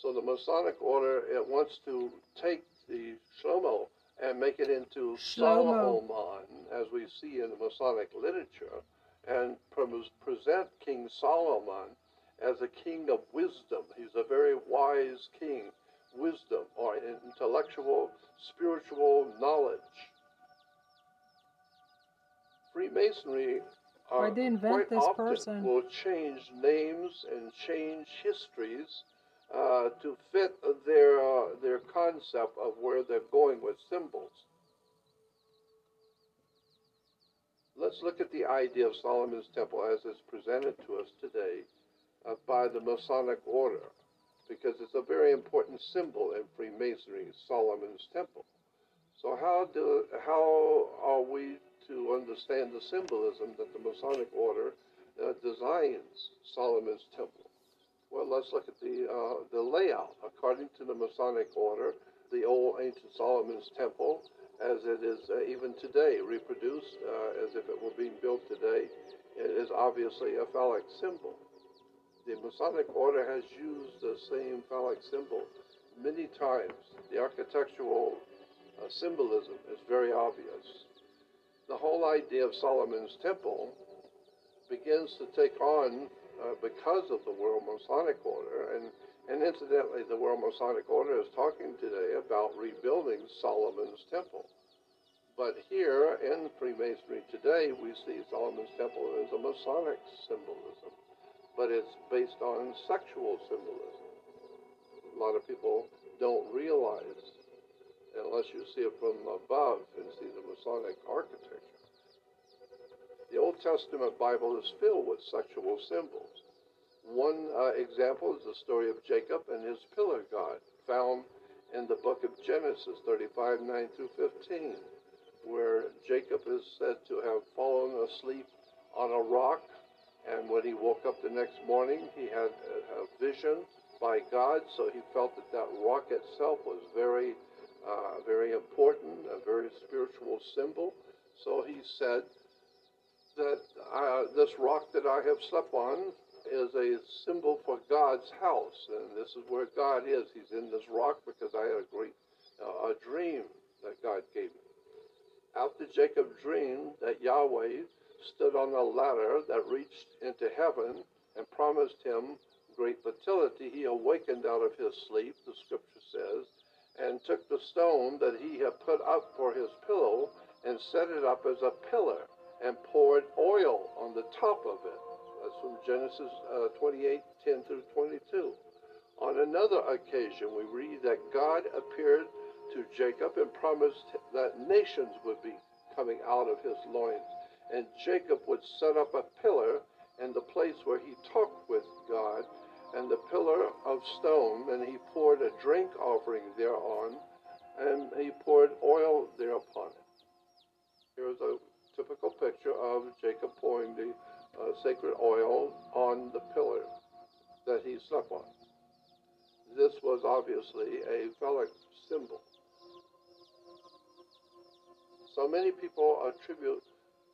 So the Masonic order it wants to take the Shlomo and make it into Shlomo. Solomon, as we see in the Masonic literature, and present King Solomon as a king of wisdom. He's a very wise king, wisdom or intellectual, spiritual knowledge. Freemasonry uh, Why'd they invent quite this often person? will change names and change histories uh, to fit their uh, their concept of where they're going with symbols. Let's look at the idea of Solomon's Temple as it's presented to us today uh, by the Masonic Order, because it's a very important symbol in Freemasonry, Solomon's Temple. So how do how are we to understand the symbolism that the Masonic Order uh, designs Solomon's Temple? Well, let's look at the uh, the layout. According to the Masonic Order, the old ancient Solomon's Temple, as it is uh, even today reproduced uh, as if it were being built today, it is obviously a phallic symbol. The Masonic Order has used the same phallic symbol many times. The architectural uh, symbolism is very obvious. The whole idea of Solomon's Temple begins to take on uh, because of the World Masonic Order, and, and incidentally, the World Masonic Order is talking today about rebuilding Solomon's Temple. But here in Freemasonry today, we see Solomon's Temple as a Masonic symbolism, but it's based on sexual symbolism. A lot of people don't realize, unless you see it from above and see the Masonic architecture. The Old Testament Bible is filled with sexual symbols. One uh, example is the story of Jacob and his pillar god, found in the book of Genesis 35 9 through 15, where Jacob is said to have fallen asleep on a rock, and when he woke up the next morning, he had a, a vision by God, so he felt that that rock itself was very, uh, very important, a very spiritual symbol. So he said, that uh, this rock that I have slept on is a symbol for God's house, and this is where God is. He's in this rock because I had a great uh, a dream that God gave me. After Jacob dreamed that Yahweh stood on a ladder that reached into heaven and promised him great fertility, he awakened out of his sleep, the scripture says, and took the stone that he had put up for his pillow and set it up as a pillar and poured oil on the top of it. That's from Genesis uh, 28 10 through 22. On another occasion, we read that God appeared to Jacob and promised that nations would be coming out of his loins. And Jacob would set up a pillar in the place where he talked with God, and the pillar of stone, and he poured a drink offering thereon, and he poured oil thereupon it. Here's a typical picture of Jacob pouring the uh, sacred oil on the pillar that he slept on. this was obviously a phallic symbol. So many people attribute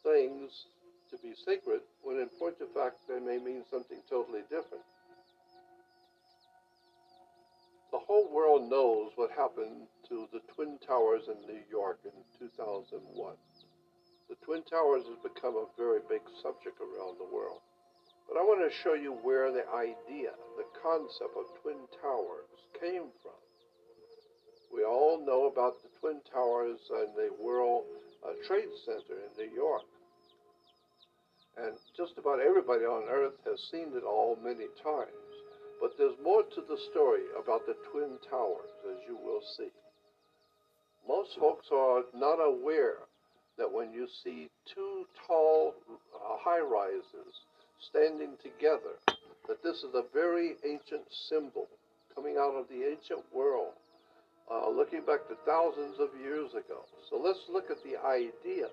things to be sacred when in point of fact they may mean something totally different. The whole world knows what happened to the Twin Towers in New York in 2001. The Twin Towers has become a very big subject around the world. But I want to show you where the idea, the concept of Twin Towers came from. We all know about the Twin Towers and the World uh, Trade Center in New York. And just about everybody on earth has seen it all many times. But there's more to the story about the Twin Towers, as you will see. Most folks are not aware that when you see two tall uh, high rises standing together, that this is a very ancient symbol coming out of the ancient world, uh, looking back to thousands of years ago. So let's look at the idea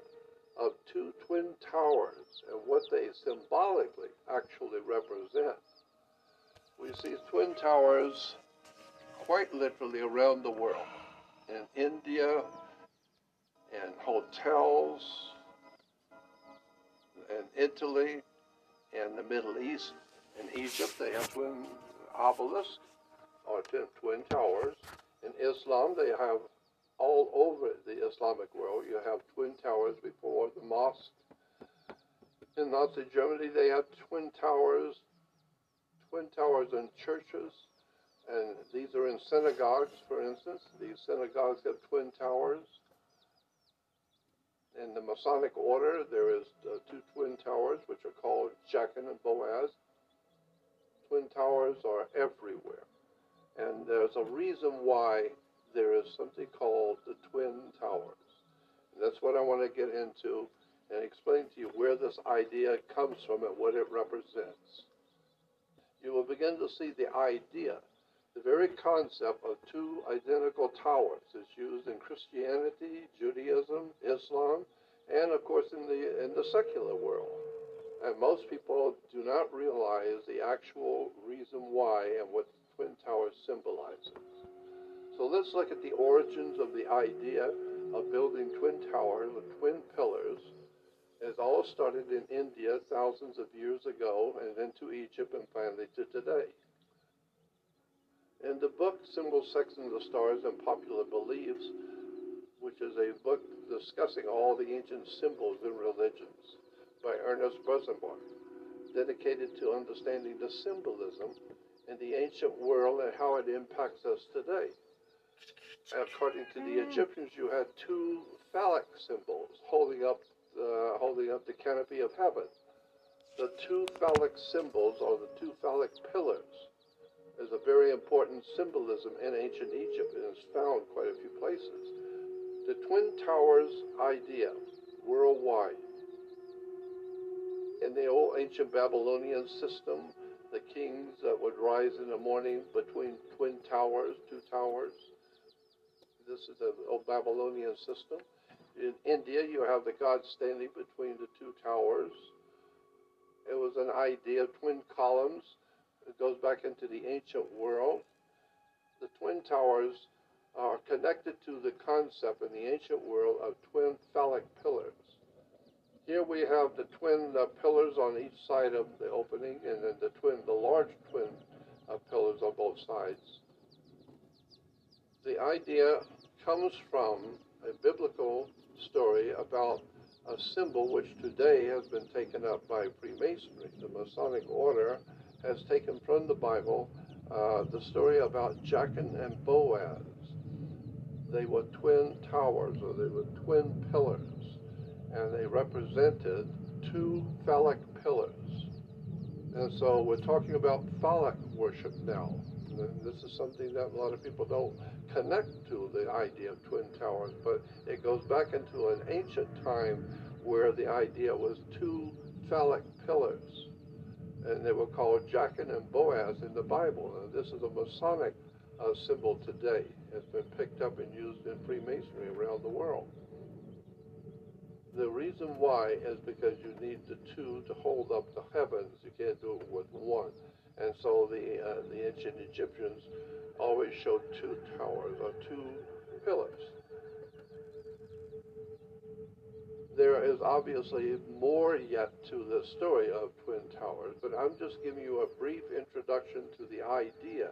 of two twin towers and what they symbolically actually represent. We see twin towers quite literally around the world in India, in hotels, in Italy, in the Middle East, in Egypt, they have twin obelisks or twin towers. In Islam, they have all over the Islamic world, you have twin towers before the mosque. In Nazi Germany, they have twin towers, twin towers in churches, and these are in synagogues, for instance. These synagogues have twin towers. In the Masonic order, there is two twin towers, which are called Jachin and Boaz. Twin towers are everywhere. And there's a reason why there is something called the Twin Towers. And that's what I want to get into and explain to you where this idea comes from and what it represents. You will begin to see the idea, the very concept of two identical towers is used in Christianity, Judaism, Islam, and of course in the in the secular world. And most people do not realize the actual reason why and what the Twin Towers symbolizes. So let's look at the origins of the idea of building twin towers with twin pillars. It all started in India thousands of years ago and then to Egypt and finally to today. In the book Symbol Sex and the Stars and Popular Beliefs, which is a book discussing all the ancient symbols in religions by Ernest Rosenbach, dedicated to understanding the symbolism in the ancient world and how it impacts us today. According to the Egyptians, you had two phallic symbols holding up, uh, holding up the canopy of heaven. The two phallic symbols, are the two phallic pillars, is a very important symbolism in ancient Egypt and is found quite a few places. The Twin Towers idea, worldwide. In the old ancient Babylonian system, the kings that would rise in the morning between twin towers, two towers. This is the old Babylonian system. In India, you have the god standing between the two towers. It was an idea of twin columns. It goes back into the ancient world. The twin towers are connected to the concept in the ancient world of twin phallic pillars. Here we have the twin uh, pillars on each side of the opening, and then the twin, the large twin uh, pillars on both sides. The idea comes from a biblical story about a symbol which today has been taken up by Freemasonry. The Masonic Order has taken from the Bible uh, the story about Jachin and Boaz. They were twin towers, or they were twin pillars and they represented two phallic pillars. And so we're talking about phallic worship now. And this is something that a lot of people don't connect to the idea of twin towers, but it goes back into an ancient time where the idea was two phallic pillars. And they were called Jachin and Boaz in the Bible. And this is a Masonic uh, symbol today. It's been picked up and used in Freemasonry around the world. The reason why is because you need the two to hold up the heavens. You can't do it with one. And so the uh, the ancient Egyptians always showed two towers or two pillars. There is obviously more yet to the story of Twin Towers, but I'm just giving you a brief introduction to the idea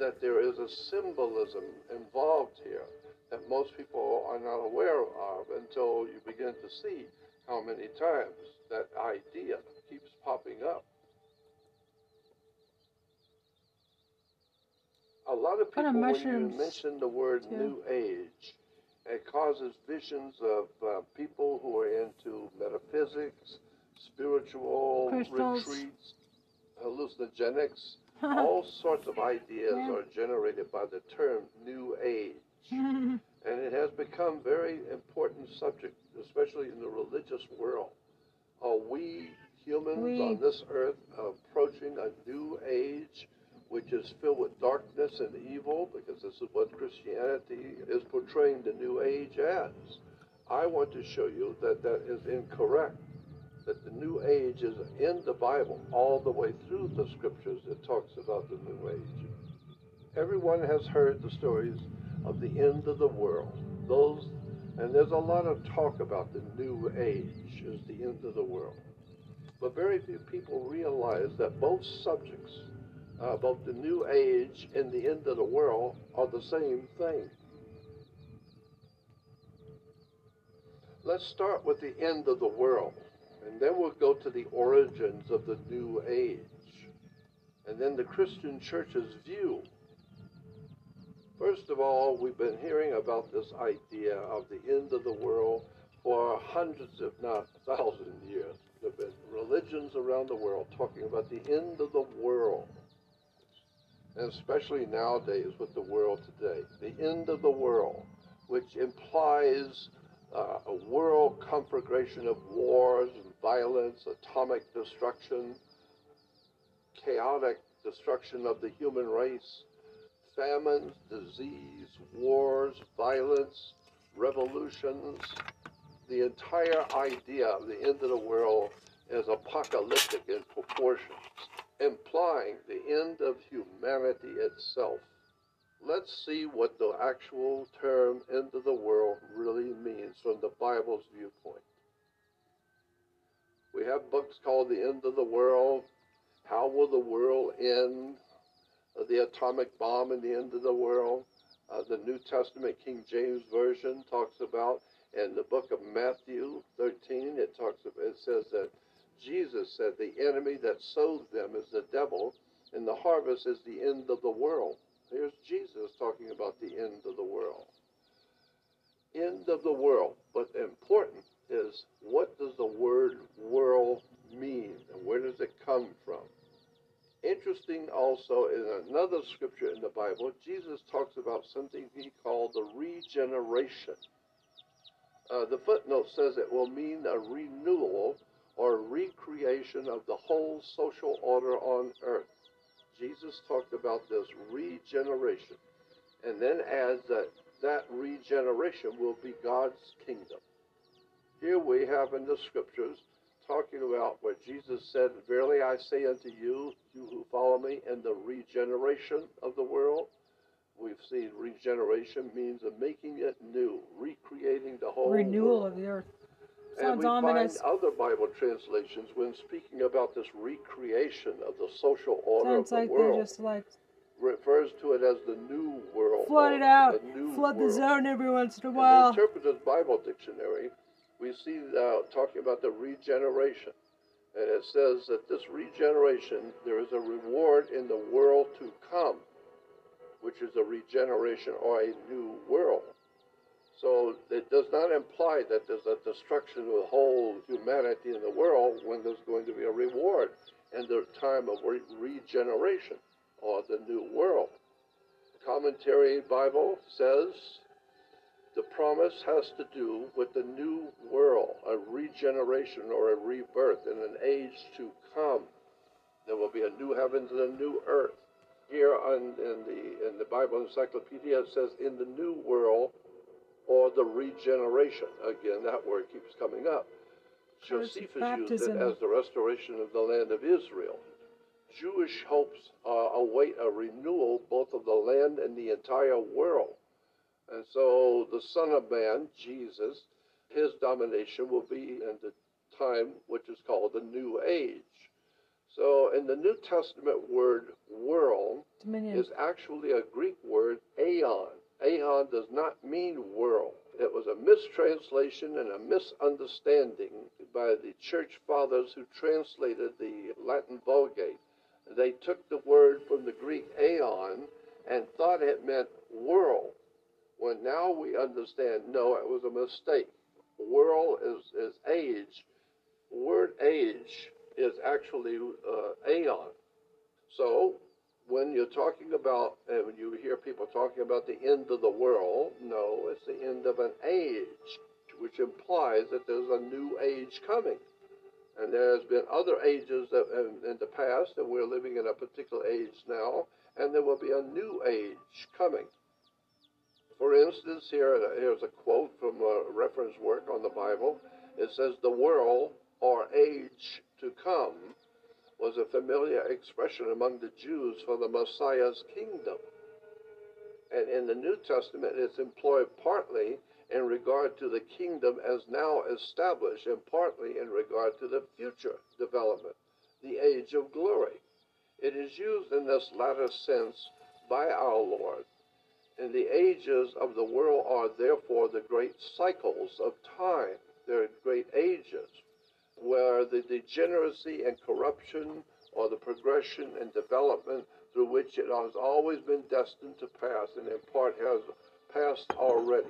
that there is a symbolism involved here that most people are not aware of until you begin to see how many times that idea keeps popping up. A lot of people, when you mention the word too. New Age, it causes visions of uh, people who are into metaphysics, spiritual Crystals. retreats, hallucinogenics. All sorts of ideas Yeah. are generated by the term New Age. And it has become very important subject, especially in the religious world. Are we humans We- on this earth approaching a new age which is filled with darkness and evil? Because this is what Christianity is portraying the new age as. I want to show you that that is incorrect. That the new age is in the Bible, all the way through the scriptures, it talks about the new age. Everyone has heard the stories of the end of the world. Those, and there's a lot of talk about the new age as the end of the world. But very few people realize that both subjects, uh, both the new age and the end of the world, are the same thing. Let's start with the end of the world, and then we'll go to the origins of the new age, and then the Christian church's view First of all, we've been hearing about this idea of the end of the world for hundreds, if not thousands, years. There have been religions around the world talking about the end of the world, and especially nowadays with the world today, the end of the world, which implies uh, a world conflagration of wars and violence, atomic destruction, chaotic destruction of the human race famines, disease, wars, violence, revolutions. The entire idea of the end of the world is apocalyptic in proportions, implying the end of humanity itself. Let's see what the actual term end of the world really means from the Bible's viewpoint. We have books called The End of the World, How Will the World End? uh, the atomic bomb and the end of the world. Uh, the New Testament King James Version talks about, in the book of Matthew 13, it talks about, it says that Jesus said the enemy that sows them is the devil, and the harvest is the end of the world. Here's Jesus talking about the end of the world. End of the world. But important is what does the word world mean and where does it come from? Interesting also in another scripture in the Bible, Jesus talks about something he called the regeneration. Uh, the footnote says it will mean a renewal or recreation of the whole social order on earth. Jesus talked about this regeneration and then adds that that regeneration will be God's kingdom. Here we have in the scriptures talking about what Jesus said, Verily I say unto you, you who follow me, in the regeneration of the world. We've seen regeneration means of making it new, recreating the whole Renewal world. of the earth. And we ominous. find other Bible translations when speaking about this recreation of the social order Sounds of the like world they're just like refers to it as the new world. flood it out, the new flood the zone every once in a while. In the Interpreter's Bible Dictionary, we see uh, talking about the regeneration. And it says that this regeneration, there is a reward in the world to come, which is a regeneration or a new world. So it does not imply that there's a destruction of the whole humanity in the world when there's going to be a reward in the time of re- regeneration or the new world. The commentary Bible says the promise has to do with the new world, a regeneration or a rebirth in an age to come. There will be a new heavens and a new earth. Here on, in the in the Bible Encyclopedia it says in the new world or the regeneration. Again, that word keeps coming up. Josephus used it as the restoration of the land of Israel. Jewish hopes uh, await a renewal both of the land and the entire world. And so the Son of Man, Jesus, his domination will be in the time which is called the New Age. So in the New Testament word world Dominion. is actually a Greek word aeon. Aeon does not mean world. It was a mistranslation and a misunderstanding by the church fathers who translated the Latin Vulgate. They took the word from the Greek aeon and thought it meant world. When now we understand, no, it was a mistake. World is, is age. Word age is actually uh, aeon. So when you're talking about, and when you hear people talking about the end of the world, no, it's the end of an age, which implies that there's a new age coming. And there's been other ages that, in, in the past, and we're living in a particular age now, and there will be a new age coming. For instance, here here's a quote from a reference work on the Bible. It says, "The world or age to come was a familiar expression among the Jews for the Messiah's kingdom. And in the New Testament, it's employed partly in regard to the kingdom as now established, and partly in regard to the future development, the age of glory. It is used in this latter sense by our Lord. And the ages of the world are therefore the great cycles of time. They're great ages where the degeneracy and corruption or the progression and development through which it has always been destined to pass and in part has passed already.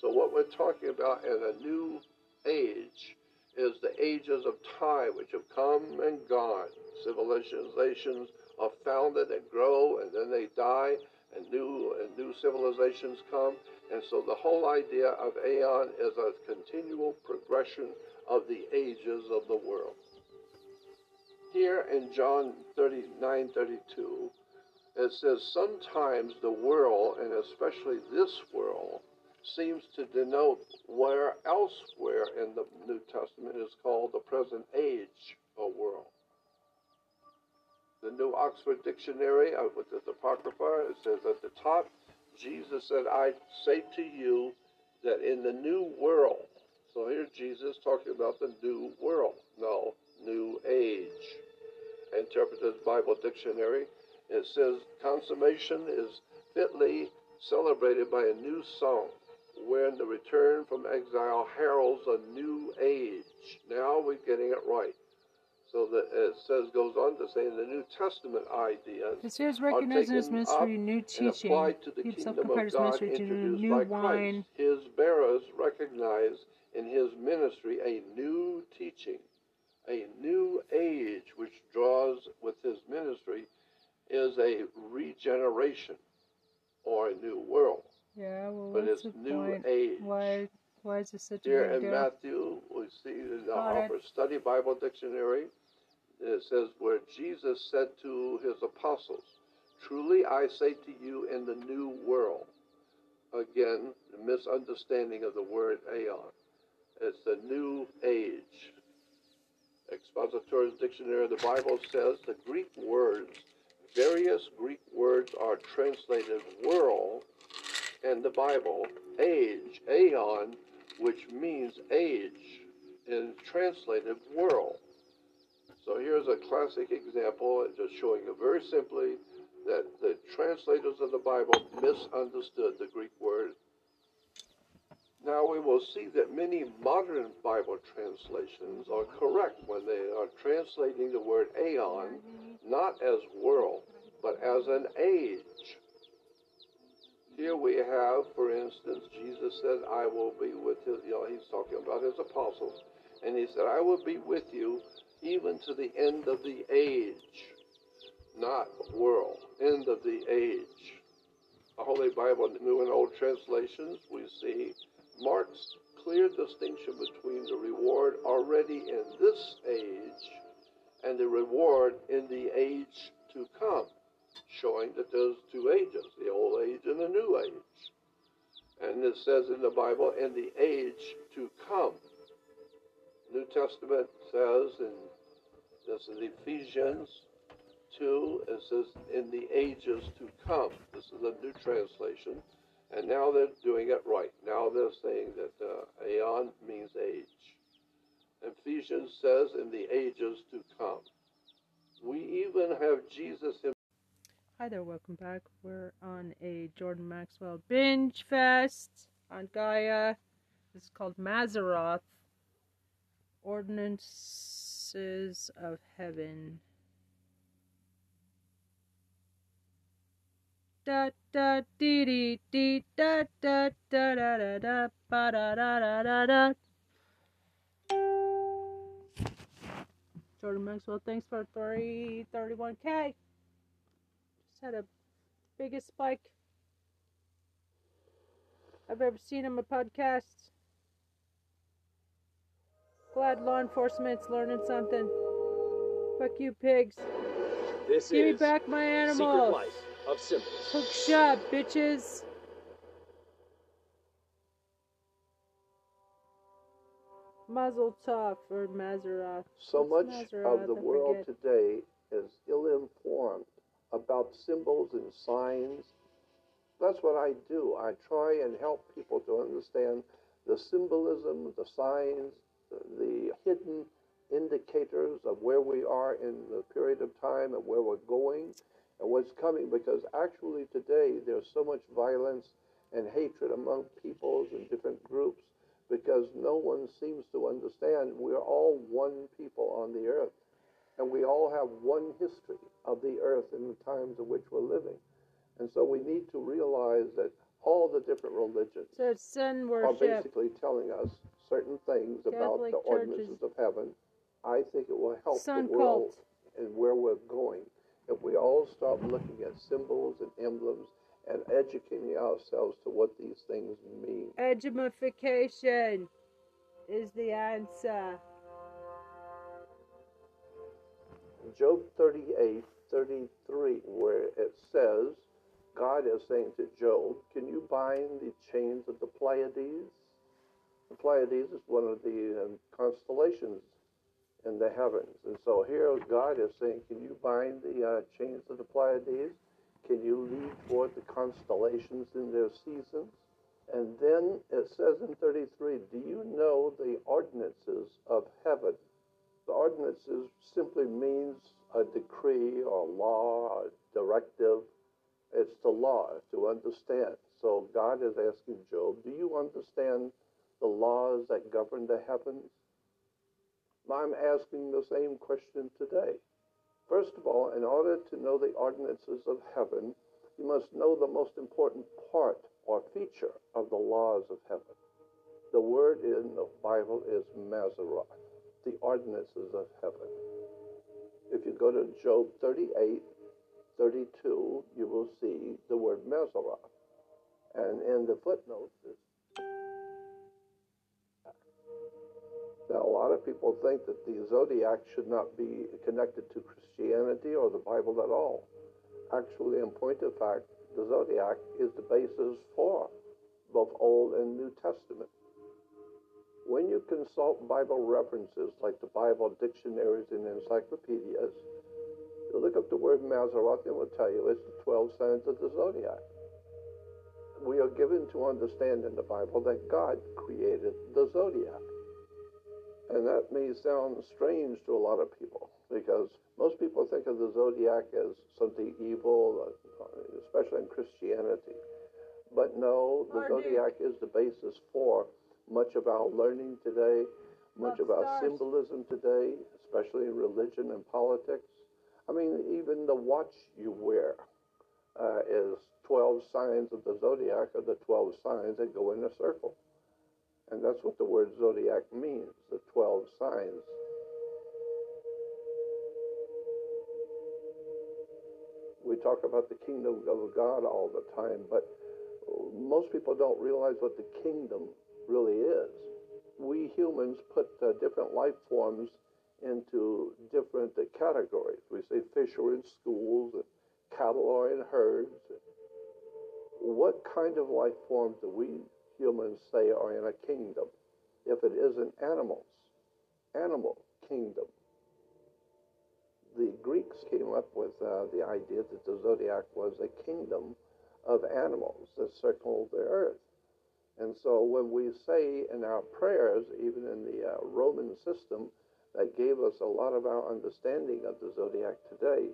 So what we're talking about in a new age is the ages of time which have come and gone. Civilizations are founded and grow and then they die and new and new civilizations come. And so the whole idea of aeon is a continual progression of the ages of the world. Here in John 39 32, it says, Sometimes the world, and especially this world, seems to denote where elsewhere in the New Testament is called the present age or world. The New Oxford Dictionary uh, with the Apocrypha, it says at the top, Jesus said, I say to you that in the new world, so here's Jesus talking about the new world. No, new age. Interpreted Bible Dictionary. It says consummation is fitly celebrated by a new song, when the return from exile heralds a new age. Now we're getting it right. So that it says goes on to say in the New Testament ideas. It says recognizing his taken ministry, up new and teaching. applied to the He himself kingdom compared of his God ministry to introduced new by wine. Christ. His bearers recognize in his ministry a new teaching, a new age which draws with his ministry is a regeneration or a new world. Yeah, well, But what's it's the new point? age. Why, why is it such a Here in deal? Matthew, we see in the. Harper Study Bible Dictionary, it says where Jesus said to his apostles, Truly I say to you in the new world. Again, the misunderstanding of the word aeon. It's the new age. Expositor's Dictionary of the Bible says the Greek words, various Greek words are translated world in the Bible, age, aeon, which means age, is translated world. So here's a classic example, just showing you very simply that the translators of the Bible misunderstood the Greek word. Now we will see that many modern Bible translations are correct when they are translating the word aeon not as world, but as an age. Here we have, for instance, Jesus said, I will be with his, you know, he's talking about his apostles, and he said, I will be with you even to the end of the age, not world, end of the age. The Holy Bible, New and Old translations, we see marks clear distinction between the reward already in this age and the reward in the age to come, showing that there's two ages, the old age and the new age. And it says in the Bible, in the age to come. New Testament says in this is Ephesians 2, it says, in the ages to come. This is a new translation. And now they're doing it right. Now they're saying that uh, aeon means age. Ephesians says, in the ages to come. We even have Jesus himself. Hi there, welcome back. We're on a Jordan Maxwell binge fest on Gaia. This is called Mazarroth Ordinances of Heaven. Da da dee dee dee da da da da da da ba da da da da da. Jordan Maxwell, thanks for 331k. Just had a biggest spike I've ever seen on my podcast. Glad law enforcement's learning something. Fuck you, pigs. This Give me back my Secret animals. Life of Symbols. Hook shot, bitches. Muzzle tov or Mazaroth. So What's much of the world today is ill informed about symbols and signs. That's what I do. I try and help people to understand the symbolism, the signs, the hidden indicators of where we are in the period of time and where we're going what's coming because actually today there's so much violence and hatred among peoples and different groups because no one seems to understand we're all one people on the earth and we all have one history of the earth in the times in which we're living and so we need to realize that all the different religions So it's sun are basically telling us certain things about Catholic the ordinances of heaven. I think it will help Sun the world cult. and where we're going if we all start looking at symbols and emblems and educating ourselves to what these things mean. Edgemification is the answer. Job 38, 33, where it says, God is saying to Job, Can you bind the chains of the Pleiades? The Pleiades is one of the um, constellations in the heavens. And so here God is saying, Can you bind the uh, chains of the Pleiades? Can you lead forth the constellations in their seasons? And then it says in 33, Do you know the ordinances of heaven? The ordinances simply means a decree or law, or directive. It's the law to understand. So God is asking Job, Do you understand the laws that govern the heavens? I'm asking the same question today. First of all, in order to know the ordinances of heaven, you must know the most important part or feature of the laws of heaven. The word in the Bible is Mazaroth, the ordinances of heaven. If you go to Job 38, 32, you will see the word Mazaroth. And in the footnotes, Now, a lot of people think that the zodiac should not be connected to Christianity or the Bible at all. Actually, in point of fact, the zodiac is the basis for both Old and New Testament. When you consult Bible references like the Bible dictionaries and encyclopedias, you look up the word Mazaroth and will tell you it's the 12 signs of the zodiac. We are given to understand in the Bible that God created the zodiac. And that may sound strange to a lot of people because most people think of the zodiac as something evil, especially in Christianity. But no, the zodiac is the basis for much of our learning today, much Love of our stars. symbolism today, especially in religion and politics. I mean, even the watch you wear uh, is 12 signs of the zodiac, or the 12 signs that go in a circle. And that's what the word zodiac means the 12 signs. We talk about the kingdom of God all the time, but most people don't realize what the kingdom really is. We humans put uh, different life forms into different uh, categories. We say fish are in schools, and cattle are in herds. What kind of life forms do we humans say are in a kingdom if it isn't animals? Animal kingdom. the Greeks came up with uh, the idea that the zodiac was a kingdom of animals that circled the earth. And so when we say in our prayers, even in the uh, Roman system that gave us a lot of our understanding of the zodiac today,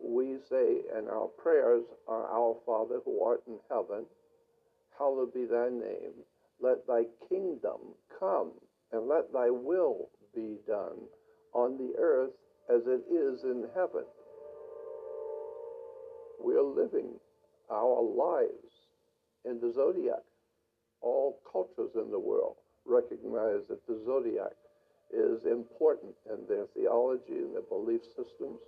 we say in our prayers, Our Father who art in heaven, hallowed be thy name. Let thy kingdom come, and let thy will be done on the earth as it is in heaven. We're living our lives in the zodiac. All cultures in the world recognize that the zodiac is important in their theology and their belief systems.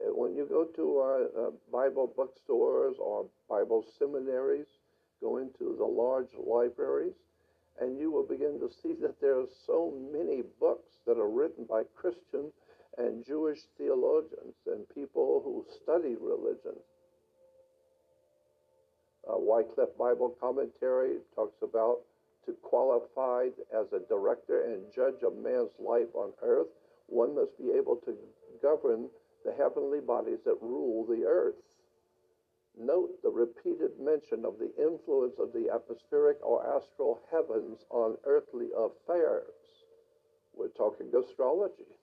And when you go to uh, uh, Bible bookstores or Bible seminaries, go into the large libraries, and you will begin to see that there are so many books that are written by Christian and Jewish theologians and people who study religion. Uh, Wycliffe Bible Commentary talks about to qualify as a director and judge of man's life on earth, one must be able to govern the heavenly bodies that rule the earth. Note the repeated mention of the influence of the atmospheric or astral heavens on earthly affairs. We're talking astrology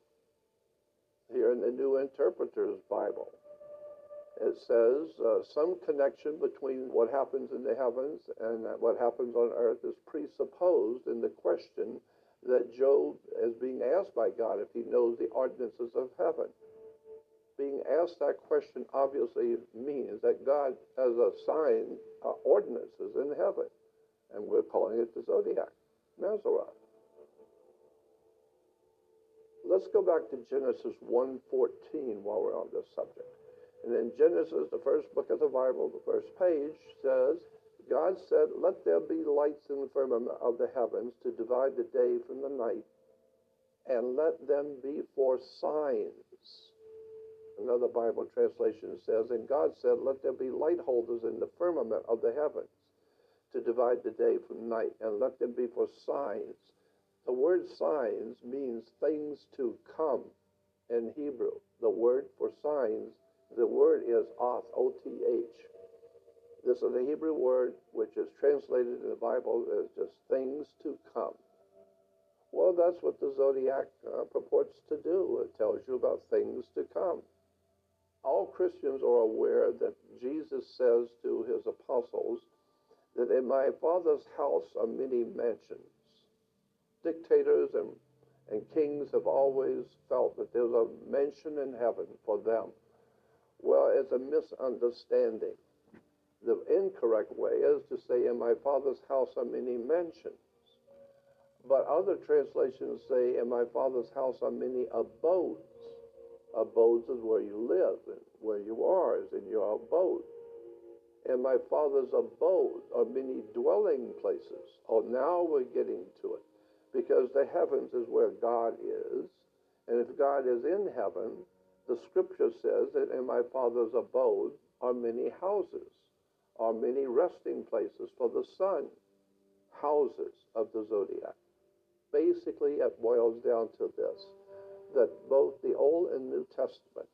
here in the New Interpreter's Bible. It says uh, some connection between what happens in the heavens and what happens on earth is presupposed in the question that Job is being asked by God if he knows the ordinances of heaven. Being asked that question obviously means that God has assigned uh, ordinances in heaven, and we're calling it the zodiac, Mazzaroth. Let's go back to Genesis 1:14 while we're on this subject. And in Genesis, the first book of the Bible, the first page says, God said, Let there be lights in the firmament of the heavens to divide the day from the night, and let them be for signs. Another Bible translation says, And God said, Let there be light holders in the firmament of the heavens to divide the day from night, and let them be for signs. The word signs means things to come in Hebrew. The word for signs the word is oth, O T H. This is a Hebrew word which is translated in the Bible as just things to come. Well, that's what the zodiac uh, purports to do. It tells you about things to come. All Christians are aware that Jesus says to his apostles that in my Father's house are many mansions. Dictators and, and kings have always felt that there's a mansion in heaven for them. Well, it's a misunderstanding. The incorrect way is to say, In my Father's house are many mansions. But other translations say, In my Father's house are many abodes. Abodes is where you live, and where you are is in your abode. And my Father's abode are many dwelling places. Oh, now we're getting to it. Because the heavens is where God is. And if God is in heaven, the scripture says that in my father's abode are many houses, are many resting places for the sun, houses of the zodiac. Basically, it boils down to this that both the Old and New Testament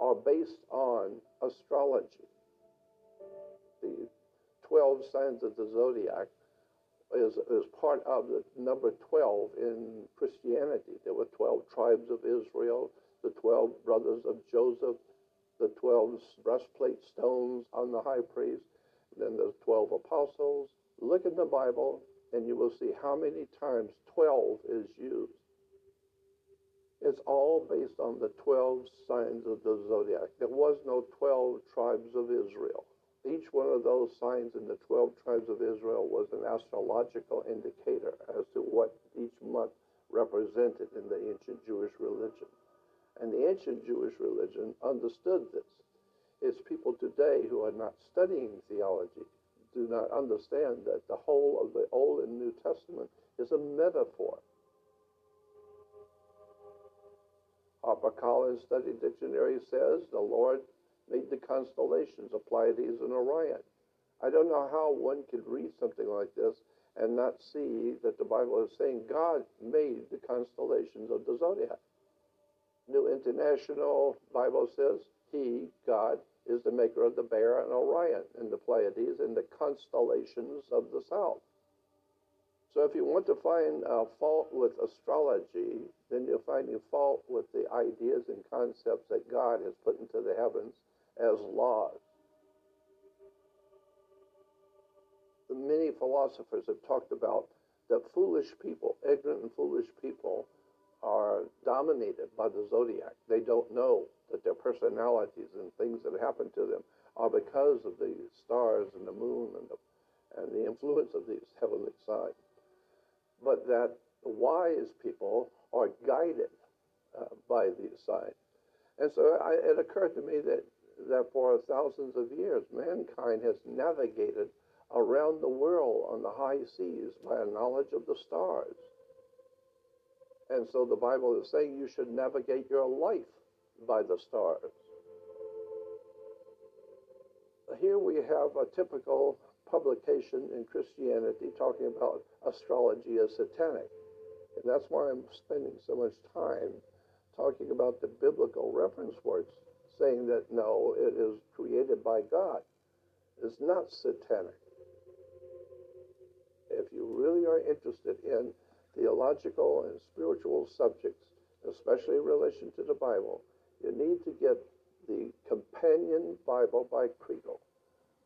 are based on astrology. The 12 signs of the zodiac is, is part of the number 12 in Christianity. There were 12 tribes of Israel the 12 brothers of Joseph, the 12 breastplate stones on the high priest, then the 12 apostles. Look in the Bible and you will see how many times 12 is used. It's all based on the 12 signs of the zodiac. There was no 12 tribes of Israel. Each one of those signs in the 12 tribes of Israel was an astrological indicator as to what each month represented in the ancient Jewish religion. And the ancient Jewish religion understood this. It's people today who are not studying theology do not understand that the whole of the Old and New Testament is a metaphor. HarperCollins Study Dictionary says the Lord made the constellations, of Pleiades and Orion. I don't know how one could read something like this and not see that the Bible is saying God made the constellations of the zodiac. New International Bible says, He, God, is the maker of the Bear and Orion and the Pleiades and the constellations of the south. So if you want to find a fault with astrology, then you're finding fault with the ideas and concepts that God has put into the heavens as laws. Many philosophers have talked about that foolish people, ignorant and foolish people, are dominated by the zodiac. They don't know that their personalities and things that happen to them are because of the stars and the moon and the, and the influence of these heavenly signs. But that wise people are guided uh, by these signs. And so I, it occurred to me that, that for thousands of years, mankind has navigated around the world on the high seas by a knowledge of the stars. And so the Bible is saying you should navigate your life by the stars. Here we have a typical publication in Christianity talking about astrology as satanic. And that's why I'm spending so much time talking about the biblical reference words, saying that no, it is created by God. It's not satanic. If you really are interested in theological and spiritual subjects, especially in relation to the Bible, you need to get the Companion Bible by Kregel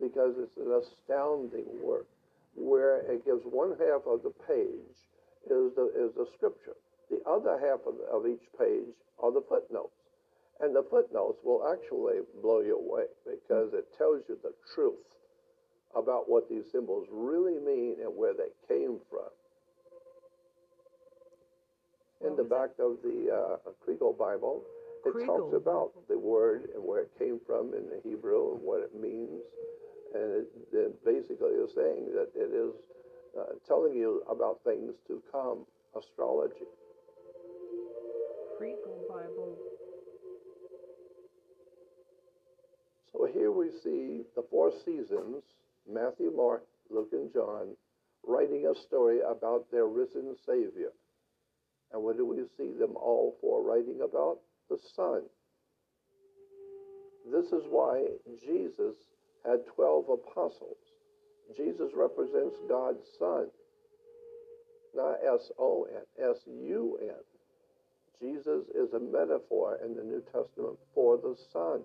because it's an astounding work where it gives one half of the page is the, is the scripture. The other half of, of each page are the footnotes. And the footnotes will actually blow you away because it tells you the truth about what these symbols really mean and where they came from. In the back of the uh, Kregel Bible, it talks about the word and where it came from in the Hebrew and what it means. And it, it basically is saying that it is uh, telling you about things to come, astrology. Kregel Bible. So here we see the four seasons Matthew, Mark, Luke, and John writing a story about their risen Savior. And what do we see them all for writing about? The Son. This is why Jesus had 12 apostles. Jesus represents God's Son, not S O N, S U N. Jesus is a metaphor in the New Testament for the Son.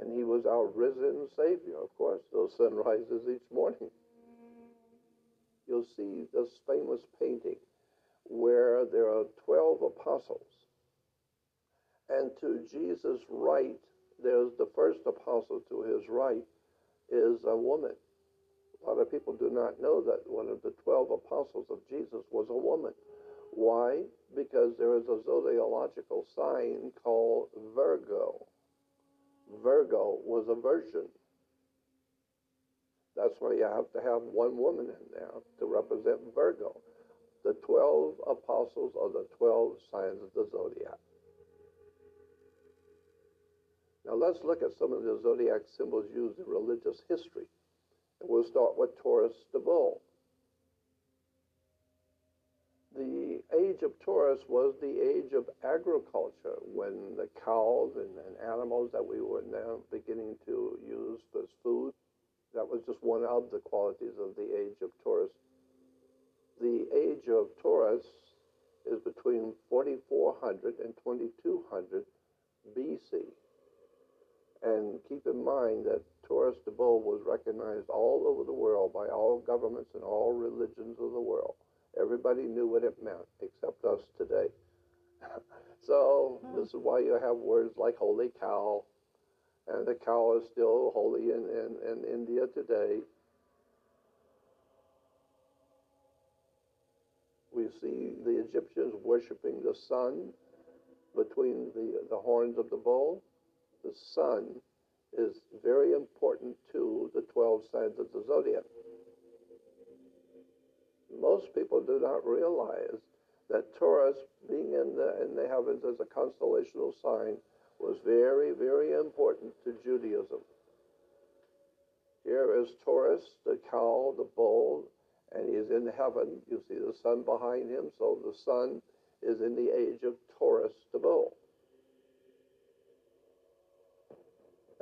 And he was our risen Savior, of course. The sun rises each morning. You'll see this famous painting where there are 12 apostles. And to Jesus' right, there's the first apostle to his right is a woman. A lot of people do not know that one of the 12 apostles of Jesus was a woman. Why? Because there is a zodiacal sign called Virgo. Virgo was a virgin. That's why you have to have one woman in there to represent Virgo. The 12 apostles are the 12 signs of the zodiac. Now let's look at some of the zodiac symbols used in religious history. And we'll start with Taurus the bull. The age of Taurus was the age of agriculture when the cows and, and animals that we were now beginning to use as food, that was just one of the qualities of the age of Taurus. The age of Taurus is between 4400 and 2200 BC. And keep in mind that Taurus the bull was recognized all over the world by all governments and all religions of the world. Everybody knew what it meant except us today. so hmm. this is why you have words like holy cow, and the cow is still holy in, in, in India today. We see the Egyptians worshiping the sun between the, the horns of the bull. The sun is very important to the 12 signs of the zodiac most people do not realize that Taurus, being in the in the heavens as a constellational sign, was very, very important to Judaism. Here is Taurus, the cow, the bull, and he's in heaven. You see the sun behind him, so the sun is in the age of Taurus, the bull.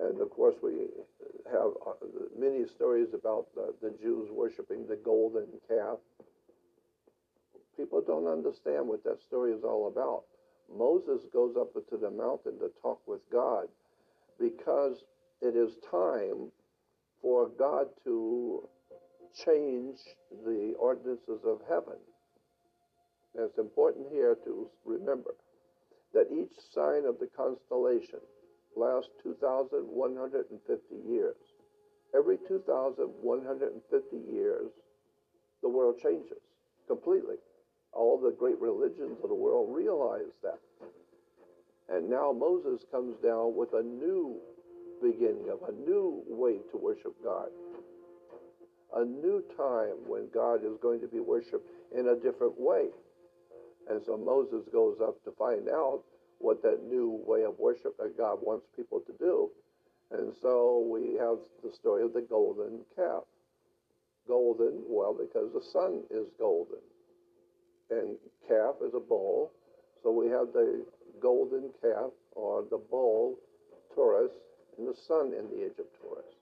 And of course, we have uh, many stories about the, the Jews worshiping the golden calf. People don't understand what that story is all about. Moses goes up to the mountain to talk with God because it is time for God to change the ordinances of heaven. And it's important here to remember that each sign of the constellation lasts 2,150 years. Every 2,150 years, the world changes completely. All the great religions of the world realize that. And now Moses comes down with a new beginning of a new way to worship God. A new time when God is going to be worshiped in a different way. And so Moses goes up to find out what that new way of worship that God wants people to do. And so we have the story of the golden calf. Golden, well, because the sun is golden. And calf is a bull. So we have the golden calf or the bull, Taurus, and the sun in the age of Taurus.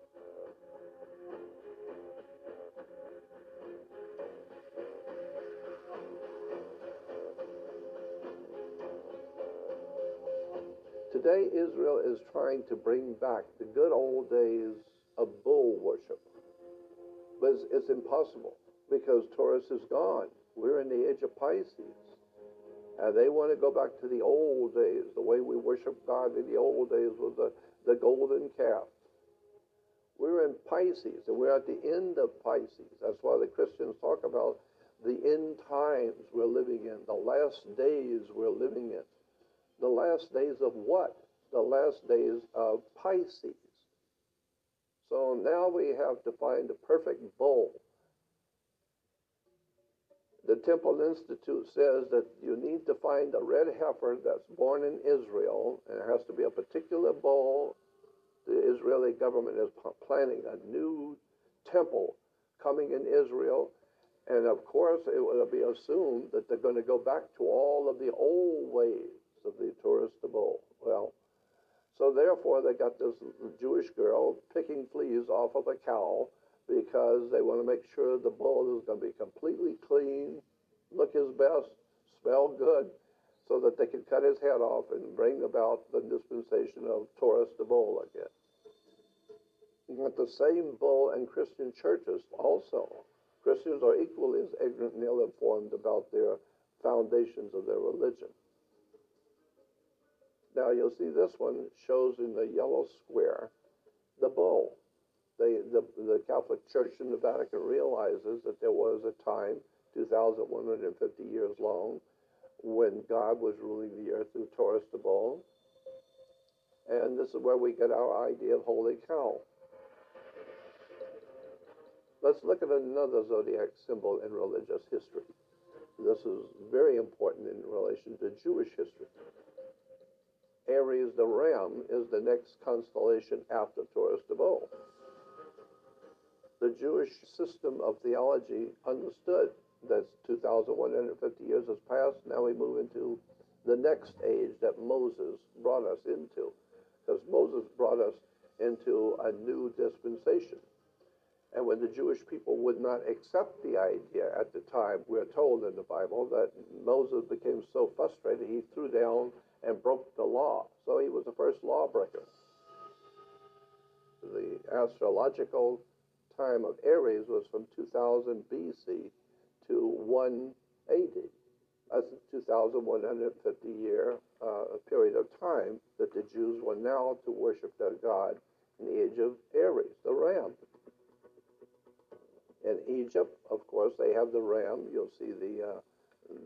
Today, Israel is trying to bring back the good old days of bull worship. But it's, it's impossible because Taurus is gone. We're in the age of Pisces. And they want to go back to the old days. The way we worship God in the old days was the, the golden calf. We're in Pisces, and we're at the end of Pisces. That's why the Christians talk about the end times we're living in, the last days we're living in. The last days of what? The last days of Pisces. So now we have to find the perfect bull. The Temple Institute says that you need to find a red heifer that's born in Israel, and it has to be a particular bull. The Israeli government is planning a new temple coming in Israel, and of course, it will be assumed that they're going to go back to all of the old ways of the bull. Well, so therefore they got this Jewish girl picking fleas off of a cow because they want to make sure the bull is going to be completely clean, look his best, smell good, so that they can cut his head off and bring about the dispensation of Taurus the bull again. But the same bull in Christian churches also. Christians are equally as ignorant and ill informed about their foundations of their religion. Now you'll see this one shows in the yellow square the bull. They, the, the Catholic Church in the Vatican realizes that there was a time, 2,150 years long, when God was ruling the earth through Taurus the bull. And this is where we get our idea of holy cow. Let's look at another zodiac symbol in religious history. This is very important in relation to Jewish history. Aries the ram is the next constellation after Taurus the bull. The Jewish system of theology understood that 2,150 years has passed. Now we move into the next age that Moses brought us into, because Moses brought us into a new dispensation. And when the Jewish people would not accept the idea at the time, we're told in the Bible that Moses became so frustrated he threw down and broke the law. So he was the first lawbreaker. The astrological time of Aries was from 2000 BC to 180. That's a 2,150 year uh, period of time that the Jews were now to worship their God in the age of Aries, the ram. In Egypt, of course, they have the ram. You'll see the, uh,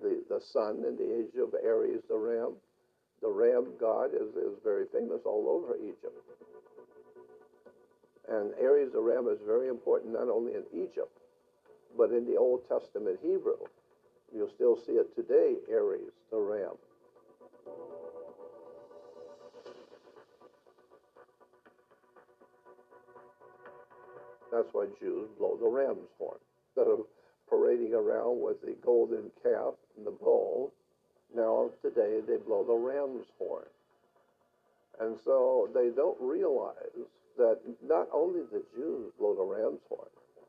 the, the sun in the age of Aries, the ram the ram god is, is very famous all over Egypt. And Aries the ram is very important not only in Egypt, but in the Old Testament Hebrew. You'll still see it today, Aries the ram. That's why Jews blow the ram's horn. Instead of parading around with the golden calf and the bull, now, today, they blow the ram's horn. And so they don't realize that not only the Jews blow the ram's horn,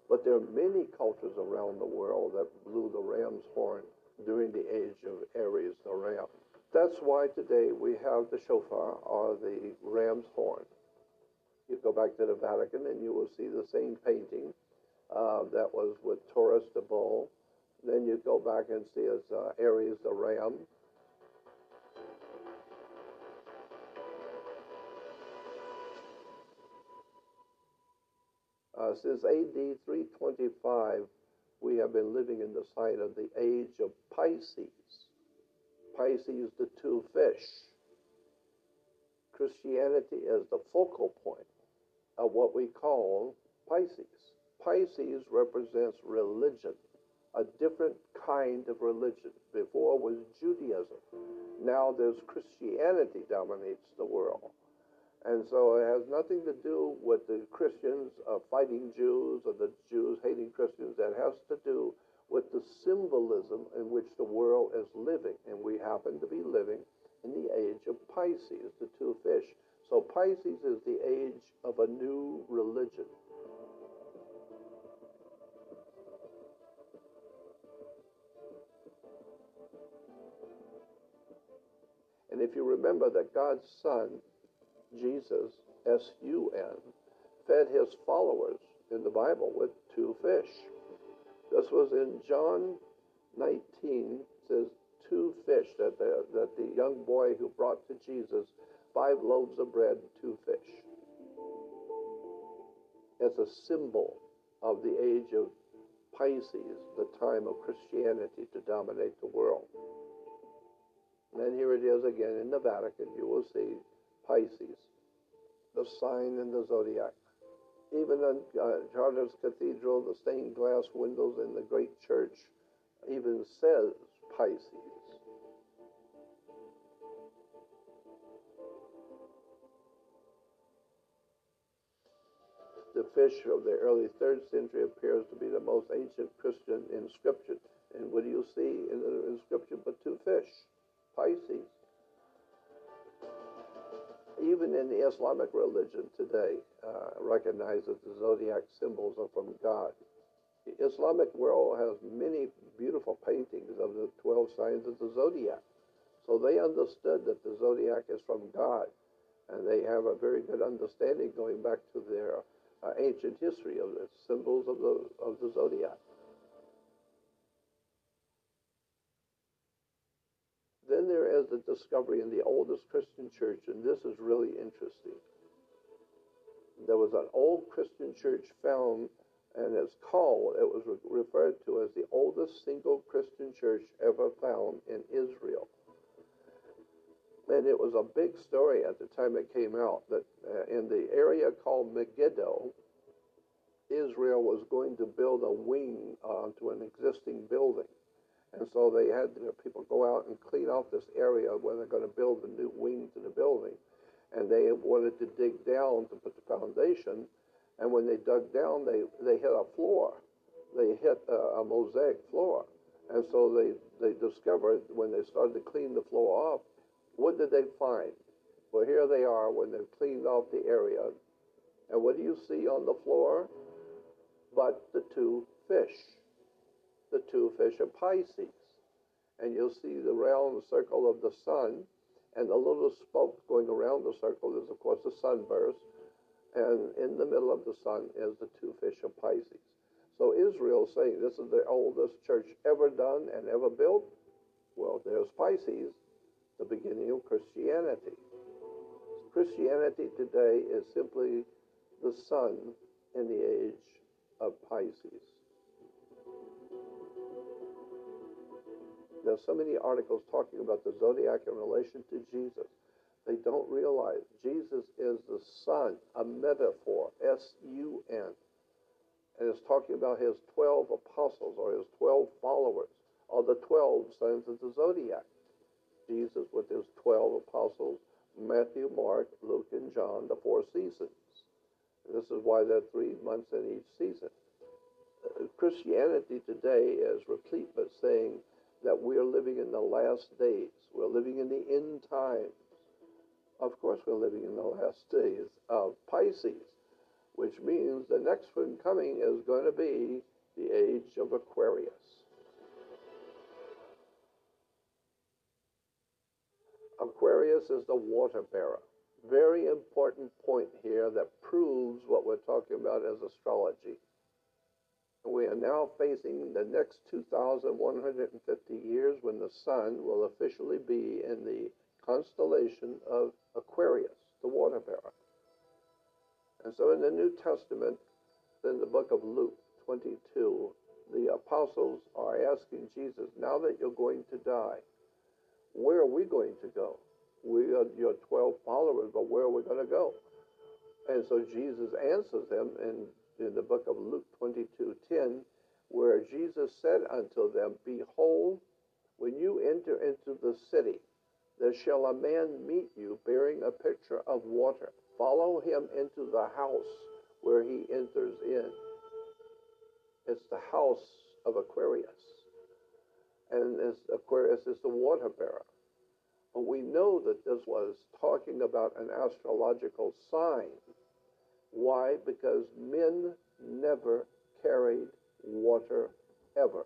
but there are many cultures around the world that blew the ram's horn during the age of Aries the ram. That's why today we have the shofar or the ram's horn. You go back to the Vatican and you will see the same painting uh, that was with Taurus the bull. Then you go back and see as uh, Aries the ram. Uh, since AD 325, we have been living in the sign of the age of Pisces. Pisces, the two fish. Christianity is the focal point of what we call Pisces. Pisces represents religion, a different kind of religion. Before was Judaism. Now there's Christianity dominates the world. And so it has nothing to do with the Christians uh, fighting Jews or the Jews hating Christians. That has to do with the symbolism in which the world is living. And we happen to be living in the age of Pisces, the two fish. So Pisces is the age of a new religion. And if you remember that God's Son Jesus, S U N, fed his followers in the Bible with two fish. This was in John 19, says two fish that the, that the young boy who brought to Jesus five loaves of bread, two fish. It's a symbol of the age of Pisces, the time of Christianity to dominate the world. And then here it is again in the Vatican. You will see Pisces, the sign in the zodiac. Even in uh, Chartres Cathedral, the stained glass windows in the great church even says Pisces. The fish of the early third century appears to be the most ancient Christian inscription. And what do you see in the inscription but two fish? Pisces even in the Islamic religion today, uh, recognizes the zodiac symbols are from God. The Islamic world has many beautiful paintings of the 12 signs of the zodiac. So they understood that the zodiac is from God, and they have a very good understanding going back to their uh, ancient history of the symbols of the, of the zodiac. The discovery in the oldest Christian church, and this is really interesting. There was an old Christian church found, and it's called, it was re- referred to as the oldest single Christian church ever found in Israel. And it was a big story at the time it came out that uh, in the area called Megiddo, Israel was going to build a wing onto an existing building. And so they had you know, people go out and clean out this area where they're going to build the new wing to the building. And they wanted to dig down to put the foundation. And when they dug down, they, they hit a floor. They hit a, a mosaic floor. And so they, they discovered when they started to clean the floor off, what did they find? Well, here they are when they've cleaned off the area. And what do you see on the floor? But the two fish the two fish of Pisces. And you'll see the round circle of the sun, and the little spoke going around the circle is, of course, the sunburst. And in the middle of the sun is the two fish of Pisces. So Israel saying this is the oldest church ever done and ever built. Well, there's Pisces, the beginning of Christianity. Christianity today is simply the sun in the age of Pisces. There's so many articles talking about the zodiac in relation to Jesus. They don't realize Jesus is the sun, a metaphor, S U N. And it's talking about his 12 apostles or his 12 followers, or the 12 signs of the zodiac. Jesus with his 12 apostles, Matthew, Mark, Luke, and John, the four seasons. This is why there are three months in each season. Uh, Christianity today is replete with saying that we are living in the last days. We're living in the end times. Of course, we're living in the last days of Pisces, which means the next one coming is going to be the age of Aquarius. Aquarius is the water bearer. Very important point here that proves what we're talking about as astrology. We are now facing the next 2,150 years when the sun will officially be in the constellation of Aquarius, the water bearer. And so in the New Testament, in the book of Luke 22, the apostles are asking Jesus, now that you're going to die, where are we going to go? We are your 12 followers, but where are we going to go? And so Jesus answers them in, in the book of Luke 22 10, where Jesus said unto them, Behold, when you enter into the city, there shall a man meet you bearing a pitcher of water. Follow him into the house where he enters in. It's the house of Aquarius. And Aquarius is the water bearer. But we know that this was talking about an astrological sign. Why? Because men never carried water ever.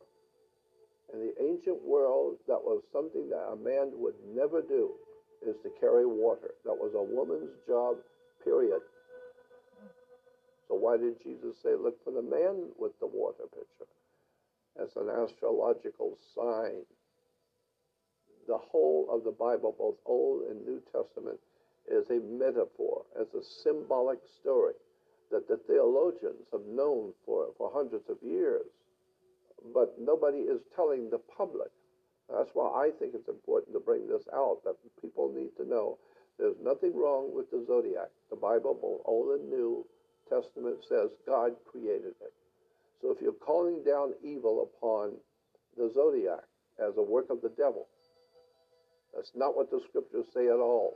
In the ancient world, that was something that a man would never do, is to carry water. That was a woman's job, period. So why did Jesus say, look for the man with the water pitcher? As an astrological sign. The whole of the Bible, both Old and New Testament, is a metaphor, as a symbolic story that the theologians have known for, for hundreds of years but nobody is telling the public. That's why I think it's important to bring this out that people need to know there's nothing wrong with the zodiac. The Bible, both Old and New Testament, says God created it. So if you're calling down evil upon the zodiac as a work of the devil, that's not what the scriptures say at all.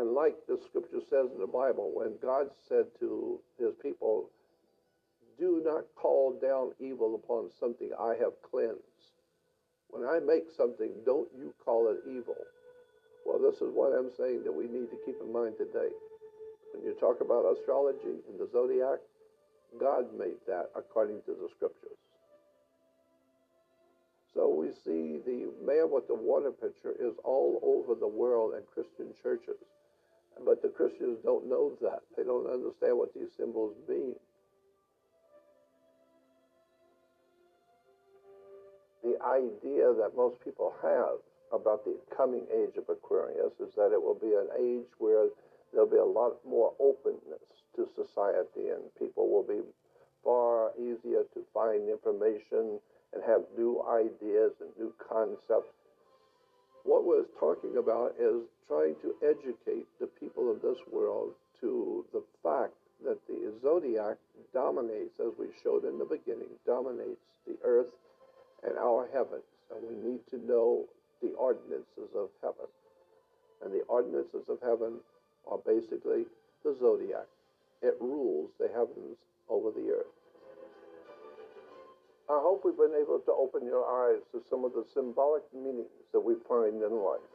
And like the scripture says in the Bible, when God said to his people, Do not call down evil upon something I have cleansed. When I make something, don't you call it evil. Well, this is what I'm saying that we need to keep in mind today. When you talk about astrology and the zodiac, God made that according to the scriptures. So we see the man with the water pitcher is all over the world in Christian churches. But the Christians don't know that. They don't understand what these symbols mean. The idea that most people have about the coming age of Aquarius is that it will be an age where there'll be a lot more openness to society and people will be far easier to find information and have new ideas and new concepts what we're talking about is trying to educate the people of this world to the fact that the zodiac dominates, as we showed in the beginning, dominates the earth and our heavens. And we need to know the ordinances of heaven. And the ordinances of heaven are basically the zodiac. It rules the heavens over the earth. I hope we've been able to open your eyes to some of the symbolic meanings that we find in life.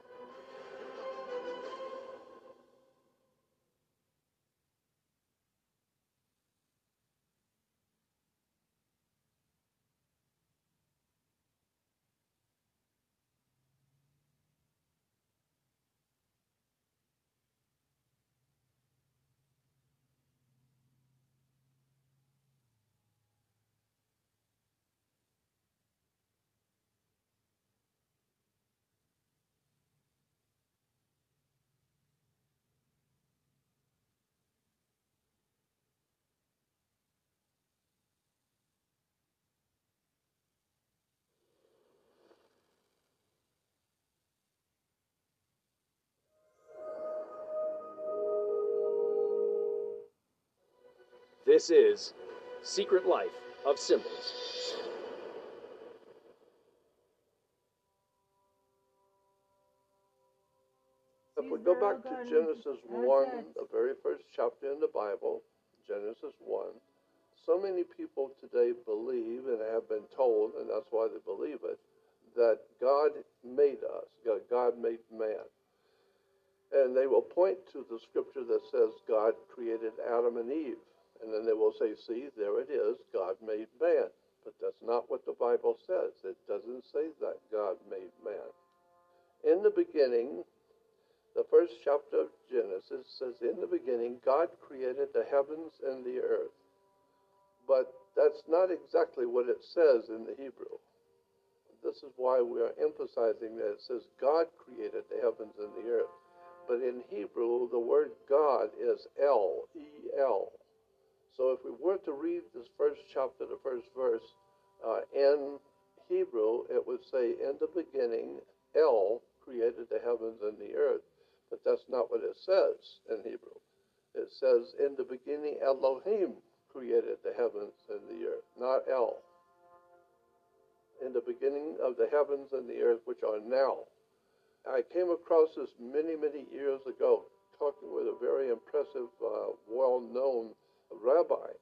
This is Secret Life of Symbols. If we go back to Genesis 1, the very first chapter in the Bible, Genesis 1, so many people today believe and have been told, and that's why they believe it, that God made us, God made man. And they will point to the scripture that says God created Adam and Eve. And then they will say, see, there it is, God made man. But that's not what the Bible says. It doesn't say that God made man. In the beginning, the first chapter of Genesis says, In the beginning, God created the heavens and the earth. But that's not exactly what it says in the Hebrew. This is why we are emphasizing that it says God created the heavens and the earth. But in Hebrew, the word God is El, E L. So if we were to read this first chapter, the first verse, uh, in Hebrew, it would say, In the beginning, El created the heavens and the earth. But that's not what it says in Hebrew. It says, In the beginning, Elohim created the heavens and the earth, not El. In the beginning of the heavens and the earth, which are now. I came across this many, many years ago, talking with a very impressive, uh, well known rabbi.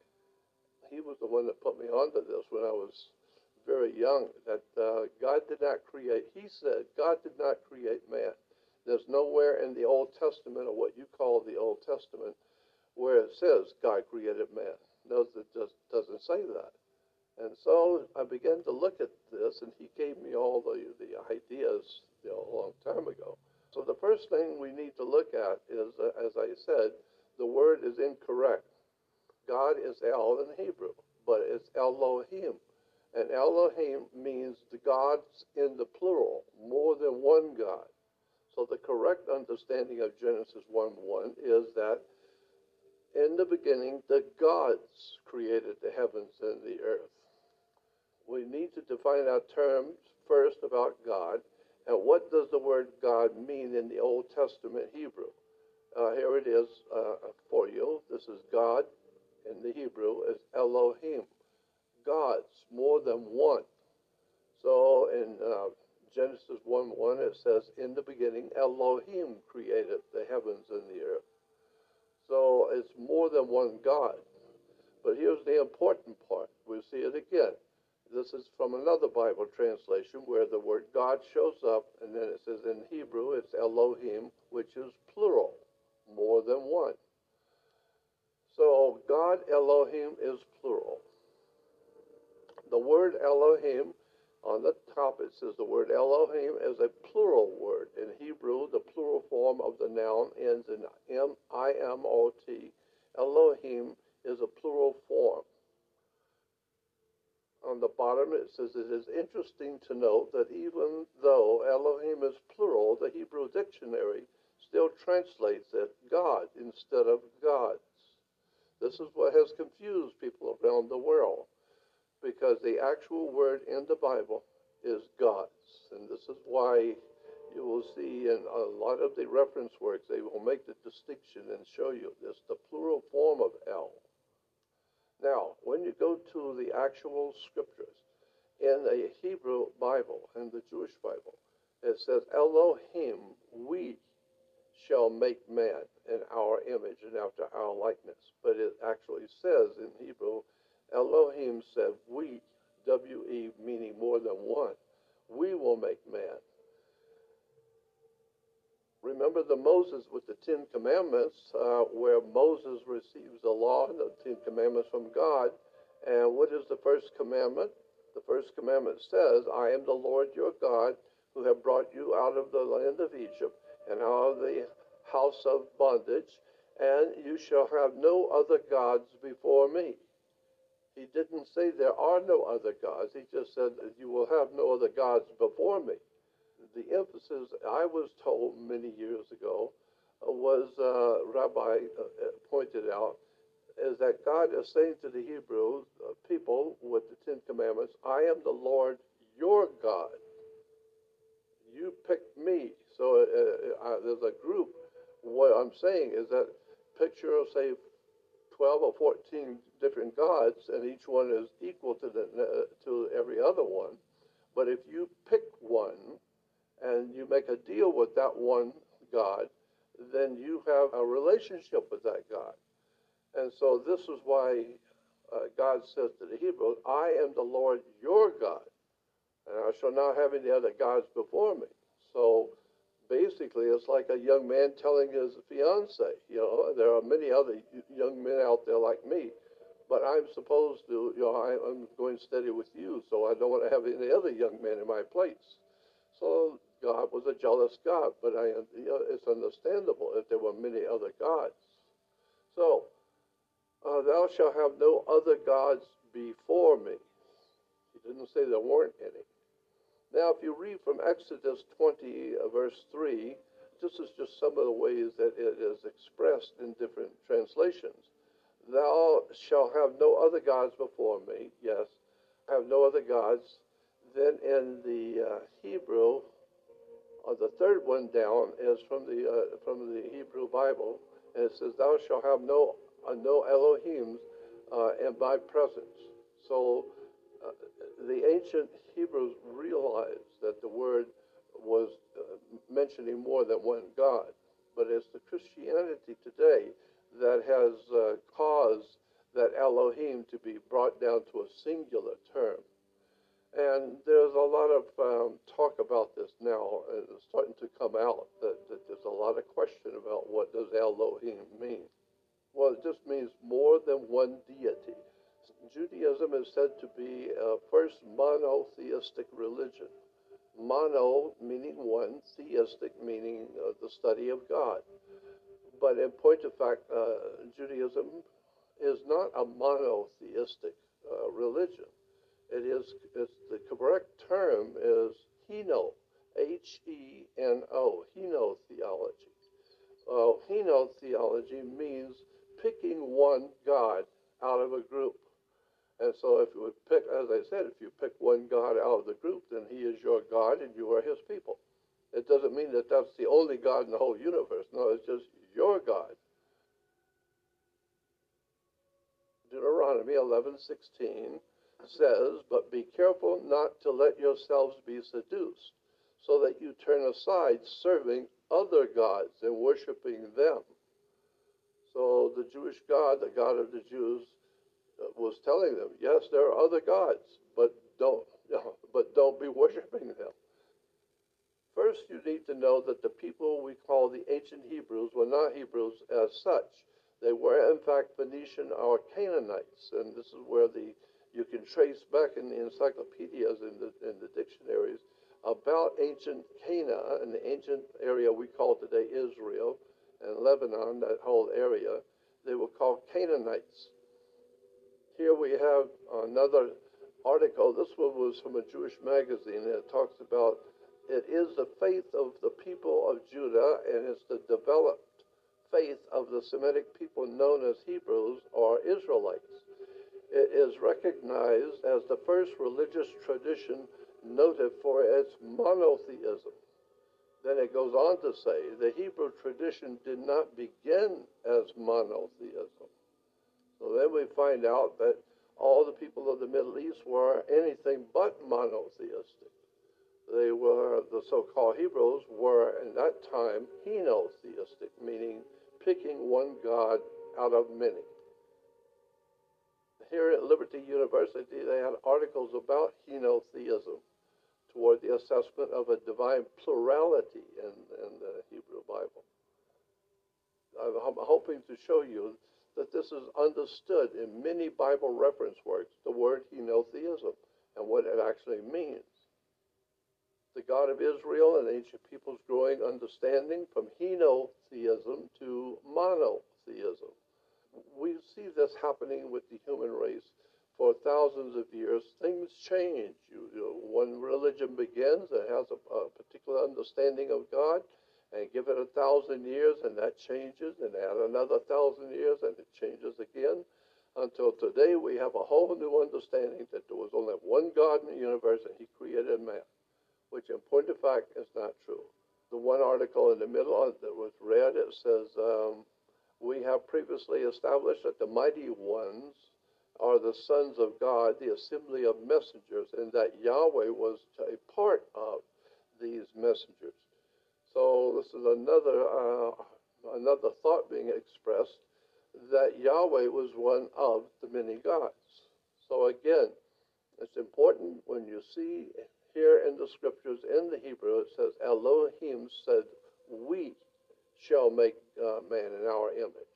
He was the one that put me onto this when I was very young, that uh, God did not create, he said, God did not create man. There's nowhere in the Old Testament, or what you call the Old Testament, where it says God created man No, it just doesn't say that. And so I began to look at this, and he gave me all the, the ideas you know, a long time ago. So the first thing we need to look at is, uh, as I said, the word is incorrect. God is El in Hebrew, but it's Elohim. And Elohim means the gods in the plural, more than one God. So the correct understanding of Genesis 1 1 is that in the beginning, the gods created the heavens and the earth. We need to define our terms first about God and what does the word God mean in the Old Testament Hebrew. Uh, here it is uh, for you. This is God in the Hebrew is Elohim, gods, more than one. So in uh, Genesis 1 1, it says, In the beginning, Elohim created the heavens and the earth. So it's more than one God. But here's the important part. We'll see it again. This is from another Bible translation where the word God shows up, and then it says in Hebrew it's Elohim, which is plural, more than one. So God Elohim is plural. The word Elohim on the top, it says the word Elohim is a plural word. In Hebrew, the plural form of the noun ends in M I M O T. Elohim is a plural form. On the bottom, it says it is interesting to note that even though Elohim is plural, the Hebrew dictionary still translates it God instead of gods. This is what has confused people around the world because the actual word in the Bible is God's. And this is why you will see in a lot of the reference works, they will make the distinction and show you this, the plural form of El. Now, when you go to the actual scriptures, in the Hebrew Bible and the Jewish Bible, it says, Elohim, we shall make man in our image and after our likeness. But it actually says in Hebrew, Elohim said, We, W E, meaning more than one, we will make man. Remember the Moses with the Ten Commandments, uh, where Moses receives the law and the Ten Commandments from God. And what is the first commandment? The first commandment says, I am the Lord your God who have brought you out of the land of Egypt and all the house of bondage, and you shall have no other gods before me. He didn't say there are no other gods. He just said you will have no other gods before me. The emphasis I was told many years ago was, uh, Rabbi uh, pointed out, is that God is saying to the Hebrew uh, people with the Ten Commandments, I am the Lord your God. You picked me. So uh, there's a group. What I'm saying is that picture of, say, 12 or 14 different gods, and each one is equal to, the, uh, to every other one. But if you pick one and you make a deal with that one God, then you have a relationship with that God. And so this is why uh, God says to the Hebrews, I am the Lord your God, and I shall not have any other gods before me. So basically, it's like a young man telling his fiance, you know, there are many other young men out there like me, but I'm supposed to, you know, I, am going steady with you, so I don't want to have any other young men in my place. So God was a jealous God, but I, you know, it's understandable if there were many other gods. So, uh, thou shalt have no other gods before me. He didn't say there weren't any. Now, if you read from Exodus 20, uh, verse 3, this is just some of the ways that it is expressed in different translations. Thou shalt have no other gods before me. Yes, have no other gods. Then in the uh, Hebrew, uh, the third one down is from the uh, from the Hebrew Bible, and it says, "Thou shalt have no uh, no Elohims uh, in my presence." So the ancient Hebrews realized that the word was uh, mentioning more than one God, but it's the Christianity today that has uh, caused that Elohim to be brought down to a singular term. And there's a lot of um, talk about this now, and it's starting to come out that, that there's a lot of question about what does Elohim mean. Well, it just means more than one deity. Judaism is said to be a first monotheistic religion. Mono meaning one, theistic meaning uh, the study of God. But in point of fact, uh, Judaism is not a monotheistic uh, religion. It is the correct term is heno, H E N O, heno theology. Uh, heno theology means picking one God out of a group. And so, if you would pick, as I said, if you pick one God out of the group, then He is your God and you are His people. It doesn't mean that that's the only God in the whole universe. No, it's just your God. Deuteronomy 11:16 says, "But be careful not to let yourselves be seduced, so that you turn aside serving other gods and worshiping them." So the Jewish God, the God of the Jews, was telling them, "Yes, there are other gods, but don't, but don't be worshiping them." First, you need to know that the people we call the ancient Hebrews were not Hebrews as such. They were, in fact, Phoenician or Canaanites, and this is where the you can trace back in the encyclopedias and the, in the dictionaries about ancient Cana, and the ancient area we call today Israel and Lebanon, that whole area. They were called Canaanites. Here we have another article. This one was from a Jewish magazine, and it talks about it is the faith of the people of Judah, and it's the developed faith of the Semitic people known as Hebrews or Israelites. It is recognized as the first religious tradition noted for its monotheism. Then it goes on to say the Hebrew tradition did not begin as monotheism. So then we find out that all the people of the Middle East were anything but monotheistic they were, the so called Hebrews were in that time henotheistic, meaning picking one God out of many. Here at Liberty University, they had articles about henotheism toward the assessment of a divine plurality in, in the Hebrew Bible. I'm hoping to show you that this is understood in many Bible reference works, the word henotheism, and what it actually means the God of Israel and ancient peoples growing understanding from henotheism to monotheism. We see this happening with the human race for thousands of years. Things change. You, you one religion begins and has a, a particular understanding of God, and give it a thousand years, and that changes, and add another thousand years, and it changes again until today we have a whole new understanding that there was only one God in the universe and he created man which in point of fact is not true. The one article in the middle that was read, it says, um, We have previously established that the mighty ones are the sons of God, the assembly of messengers, and that Yahweh was a part of these messengers. So this is another uh, another thought being expressed that Yahweh was one of the many gods. So again, it's important when you see here in the scriptures in the Hebrew, it says, Elohim said, We shall make uh, man in our image.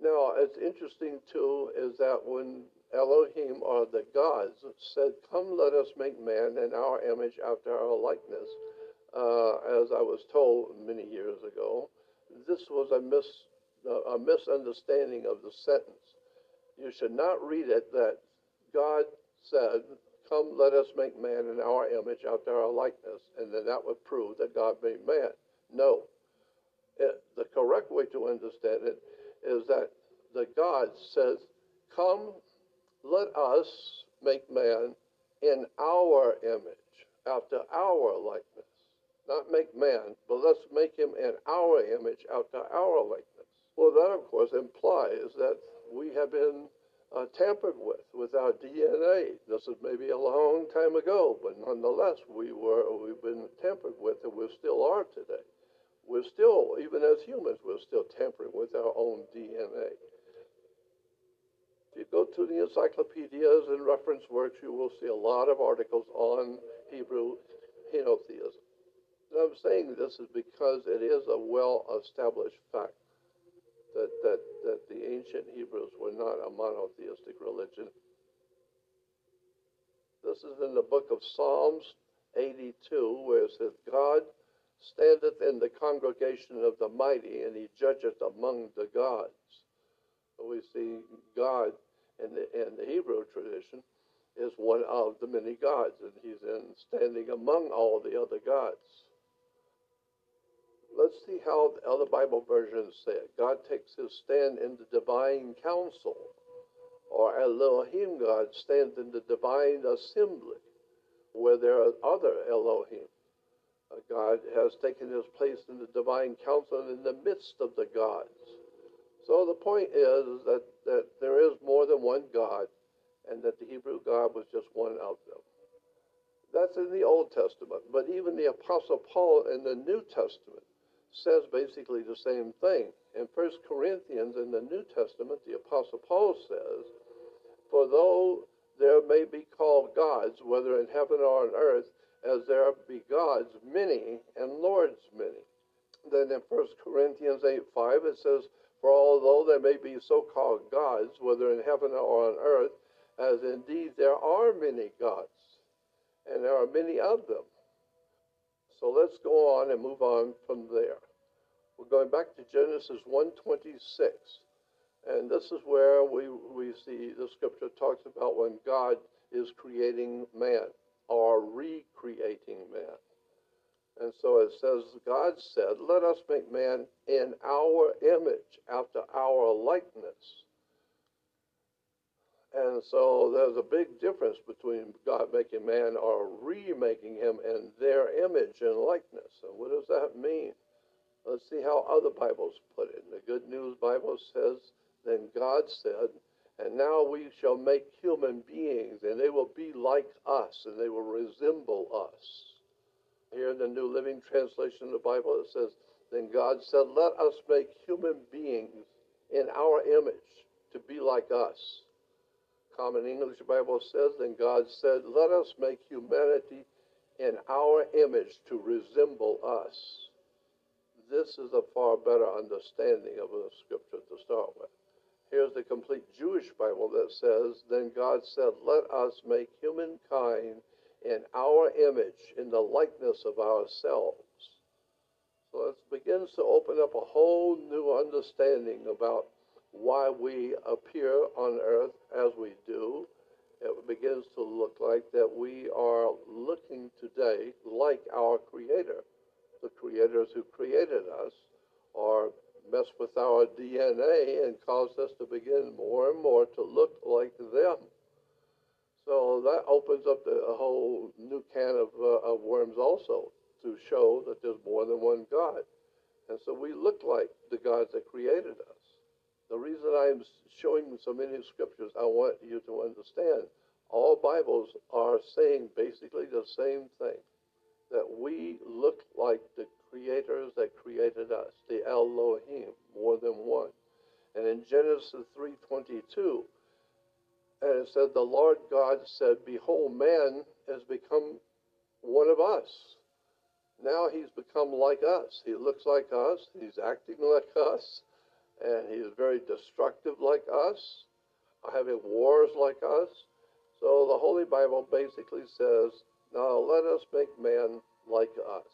Now, it's interesting too is that when Elohim or the gods said, Come, let us make man in our image after our likeness, uh, as I was told many years ago, this was a, mis, uh, a misunderstanding of the sentence. You should not read it that God said, Come, let us make man in our image after our likeness, and then that would prove that God made man. No. It, the correct way to understand it is that the God says, Come, let us make man in our image, after our likeness. Not make man, but let's make him in our image, after our likeness. Well, that, of course, implies that we have been uh, tampered with, with our DNA. This is maybe a long time ago, but nonetheless, we were, we've been tampered with, and we still are today. We're still, even as humans, we're still tampering with our own DNA. If you go to the encyclopedias and reference works, you will see a lot of articles on Hebrew henotheism. I'm saying this is because it is a well established fact that, that, that the ancient Hebrews were not a monotheistic religion. This is in the book of Psalms 82, where it says, God standeth in the congregation of the mighty, and he judgeth among the gods. So we see God in the, in the Hebrew tradition is one of the many gods, and he's in standing among all the other gods. Let's see how the other Bible versions say it. God takes his stand in the divine council, or Elohim God stands in the divine assembly, where there are other Elohim. Uh, God has taken his place in the divine council and in the midst of the gods. So the point is that, that there is more than one God, and that the Hebrew God was just one out of them. That's in the Old Testament, but even the Apostle Paul in the New Testament says basically the same thing. In 1 Corinthians in the New Testament, the Apostle Paul says, For though there may be called gods, whether in heaven or on earth, as there be gods many and lords many. Then in 1 Corinthians 8 5, it says, For although there may be so called gods, whether in heaven or on earth, as indeed there are many gods, and there are many of them. So let's go on and move on from there. We're going back to Genesis 126. And this is where we, we see the scripture talks about when God is creating man or recreating man. And so it says, God said, Let us make man in our image, after our likeness. And so there's a big difference between God making man or remaking him in their image and likeness. What does that mean? Let's see how other Bibles put it. The Good News Bible says, Then God said, And now we shall make human beings, and they will be like us, and they will resemble us. Here in the New Living Translation of the Bible, it says, Then God said, Let us make human beings in our image to be like us. Common English Bible says, Then God said, Let us make humanity in our image to resemble us. This is a far better understanding of the scripture to start with. Here's the complete Jewish Bible that says, Then God said, Let us make humankind in our image, in the likeness of ourselves. So it begins to open up a whole new understanding about why we appear on earth as we do. It begins to look like that we are looking today like our Creator. The creators who created us are mess with our DNA and cause us to begin more and more to look like them. So that opens up the, a whole new can of, uh, of worms also to show that there's more than one God. And so we look like the gods that created us. The reason I'm showing so many scriptures, I want you to understand all Bibles are saying basically the same thing that we look like the creators that created us, the Elohim, more than one. And in Genesis 3:22, and it said, "The Lord God said, Behold, man has become one of us." Now he's become like us. He looks like us. He's acting like us, and he is very destructive like us, having wars like us. So the Holy Bible basically says, "Now let us make man like us."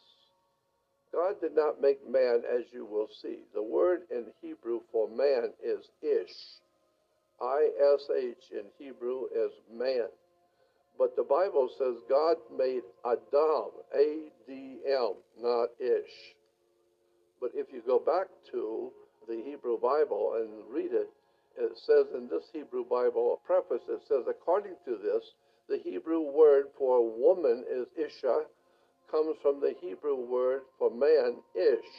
God did not make man as you will see. The word in Hebrew for man is ish. I S H in Hebrew is man. But the Bible says God made Adam, A D M, not ish. But if you go back to the Hebrew Bible and read it, it says in this Hebrew Bible preface, it says, according to this, the Hebrew word for woman is Isha, comes from the Hebrew word for man, ish.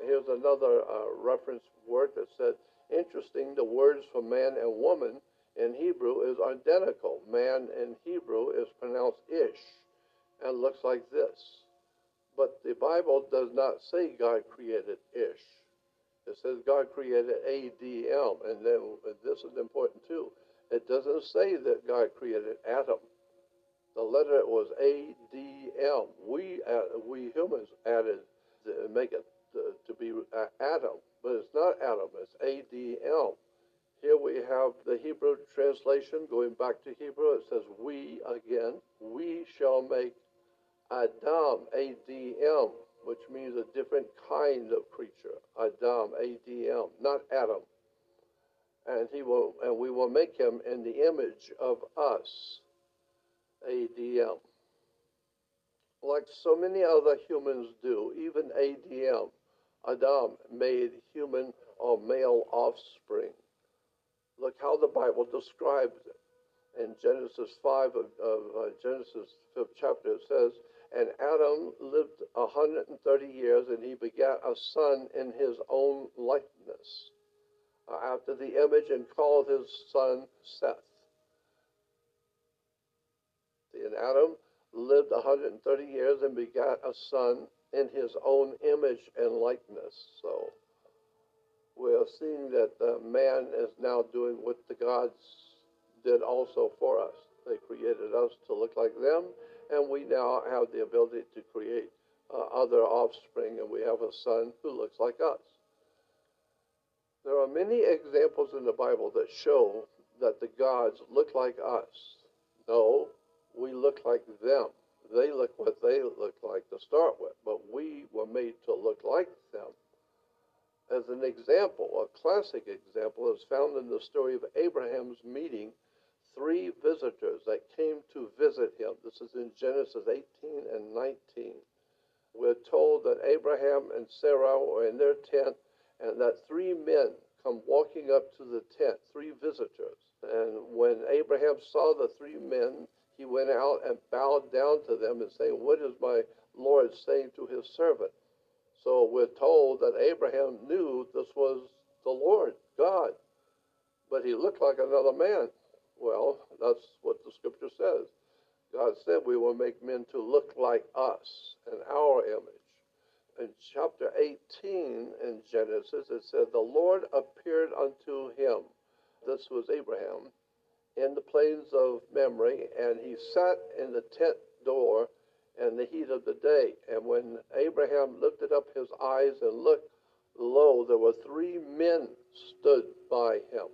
Here's another uh, reference word that said, interesting, the words for man and woman in Hebrew is identical. Man in Hebrew is pronounced ish and looks like this. But the Bible does not say God created ish. It says God created ADM. And then this is important too. It doesn't say that God created Adam the letter was A D M. We uh, we humans added to make it to, be uh, Adam, but it's not Adam. It's A D M. Here we have the Hebrew translation going back to Hebrew. It says we again. We shall make Adam A D M, which means a different kind of creature. Adam A D M, not Adam. And he will, and we will make him in the image of us. ADM. Like so many other humans do, even ADM, Adam made human or male offspring. Look how the Bible describes it. In Genesis 5 of, of uh, Genesis 5th chapter, it says, And Adam lived 130 years, and he begat a son in his own likeness, uh, after the image, and called his son Seth. And Adam lived 130 years and begat a son in his own image and likeness. So we are seeing that man is now doing what the gods did also for us. They created us to look like them, and we now have the ability to create uh, other offspring, and we have a son who looks like us. There are many examples in the Bible that show that the gods look like us. No, we look like them. They look what they look like to start with, but we were made to look like them. As an example, a classic example is found in the story of Abraham's meeting three visitors that came to visit him. This is in Genesis 18 and 19. We're told that Abraham and Sarah were in their tent and that three men come walking up to the tent, three visitors. And when Abraham saw the three men, he went out and bowed down to them and saying, What is my Lord saying to his servant? So we're told that Abraham knew this was the Lord, God, but he looked like another man. Well, that's what the scripture says. God said we will make men to look like us in our image. In chapter 18 in Genesis, it said, The Lord appeared unto him. This was Abraham in the plains of Mamre, and he sat in the tent door in the heat of the day. And when Abraham lifted up his eyes and looked, lo, there were three men stood by him.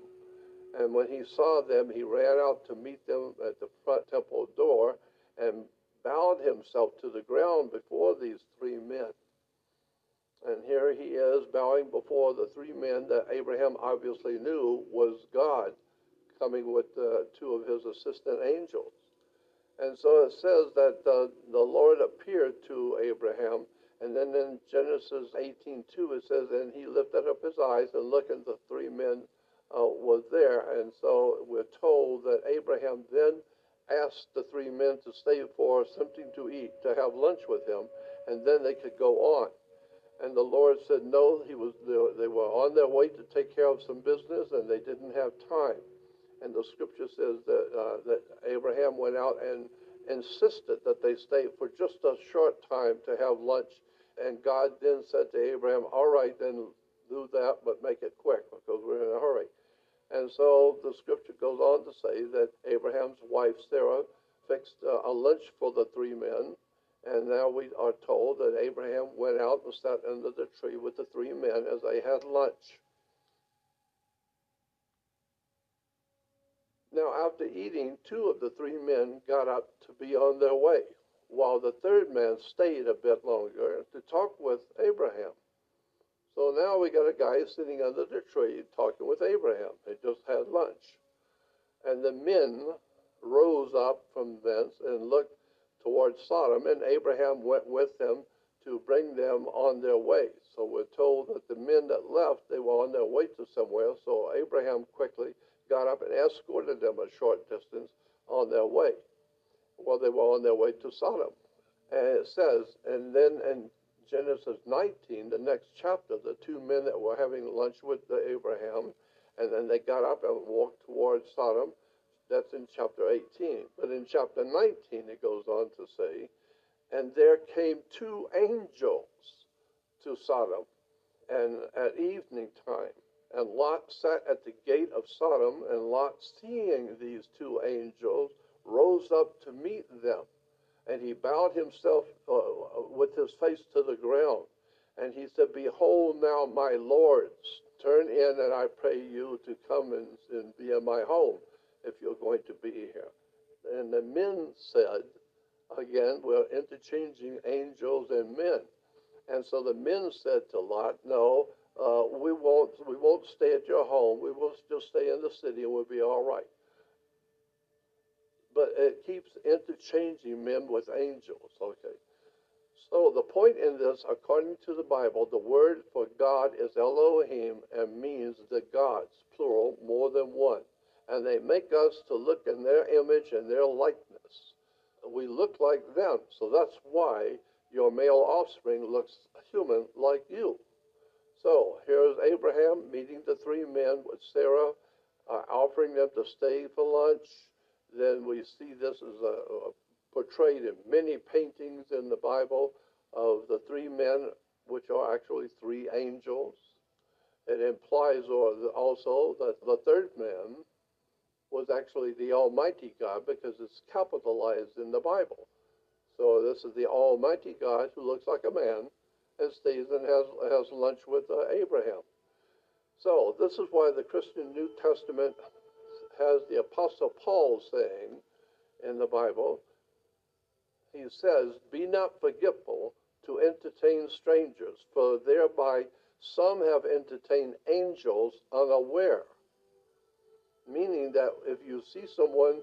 And when he saw them, he ran out to meet them at the front temple door and bowed himself to the ground before these three men. And here he is bowing before the three men that Abraham obviously knew was God coming with uh, two of his assistant angels. And so it says that uh, the Lord appeared to Abraham. And then in Genesis 18:2 it says, and he lifted up his eyes and looked, and the three men uh, were there. And so we're told that Abraham then asked the three men to stay for something to eat, to have lunch with him, and then they could go on. And the Lord said, no, he was, they were on their way to take care of some business, and they didn't have time. And the scripture says that, uh, that Abraham went out and insisted that they stay for just a short time to have lunch. And God then said to Abraham, All right, then do that, but make it quick because we're in a hurry. And so the scripture goes on to say that Abraham's wife Sarah fixed uh, a lunch for the three men. And now we are told that Abraham went out and sat under the tree with the three men as they had lunch. Now, after eating, two of the three men got up to be on their way, while the third man stayed a bit longer to talk with Abraham. So now we got a guy sitting under the tree talking with Abraham. They just had lunch. And the men rose up from thence and looked towards Sodom, and Abraham went with them to bring them on their way. So we're told that the men that left, they were on their way to somewhere. So Abraham quickly got up and escorted them a short distance on their way. While they were on their way to Sodom. And it says, and then in Genesis 19, the next chapter, the two men that were having lunch with Abraham, and then they got up and walked towards Sodom. That's in chapter 18. But in chapter 19, it goes on to say, and there came two angels to Sodom, and at evening time, and Lot sat at the gate of Sodom, and Lot, seeing these two angels, rose up to meet them. And he bowed himself uh, with his face to the ground. And he said, Behold now, my lords, turn in, and I pray you to come and, and be in my home if you're going to be here. And the men said, again, we're interchanging angels and men. And so the men said to Lot, No, uh, we won't we won't stay at your home. We will just stay in the city and we'll be all right. But it keeps interchanging men with angels. Okay. So the point in this, according to the Bible, the word for God is Elohim and means the gods, plural, more than one. And they make us to look in their image and their likeness. We look like them. So that's why your male offspring looks human like you. So here's Abraham meeting the three men with Sarah, uh, offering them to stay for lunch. Then we see this as a, portrayed in many paintings in the Bible of the three men, which are actually three angels. It implies also that the third man was actually the Almighty God because it's capitalized in the Bible. So this is the Almighty God who looks like a man and stays and has, has lunch with uh, Abraham. So, this is why the Christian New Testament has the Apostle Paul saying in the Bible, he says, Be not forgetful to entertain strangers, for thereby some have entertained angels unaware. Meaning that if you see someone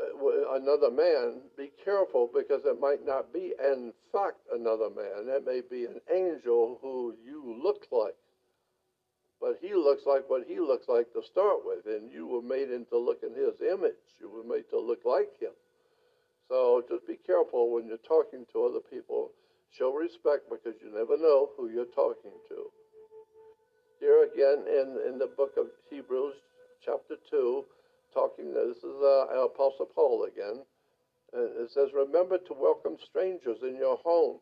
uh, another man, be careful because it might not be, in fact, another man. It may be an angel who you look like. But he looks like what he looks like to start with, and you were made into look in his image. You were made to look like him. So just be careful when you're talking to other people. Show respect because you never know who you're talking to. Here again in, in the book of Hebrews, chapter 2, talking, this is uh, Apostle Paul again. And it says, Remember to welcome strangers in your homes.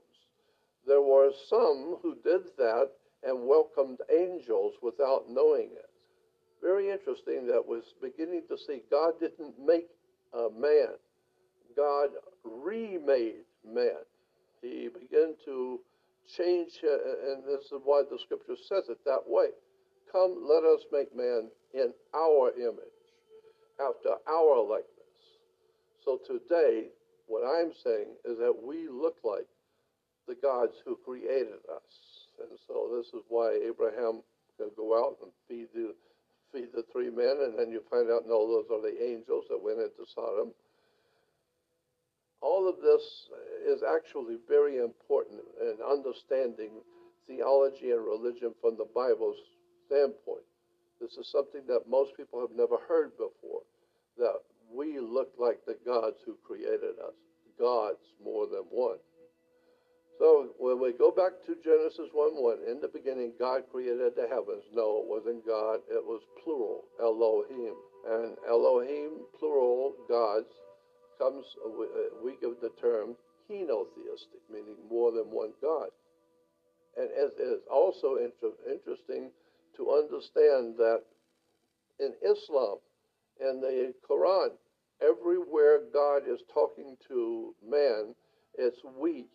There were some who did that and welcomed angels without knowing it. Very interesting that was beginning to see God didn't make a man, God remade man. He began to change, and this is why the scripture says it that way. Come, let us make man in our image after our likeness. So today, what I'm saying is that we look like the gods who created us. And so this is why Abraham could go out and feed the feed the three men, and then you find out no, those are the angels that went into Sodom. All of this is actually very important in understanding theology and religion from the Bible's standpoint. This is something that most people have never heard before that we look like the gods who created us, gods more than one. So when we go back to Genesis 1 1, in the beginning, God created the heavens. No, it wasn't God, it was plural, Elohim. And Elohim, plural, gods, comes, we give the term henotheistic, meaning more than one God. And it is also inter- interesting to understand that in Islam in the Quran, everywhere God is talking to man, it's we.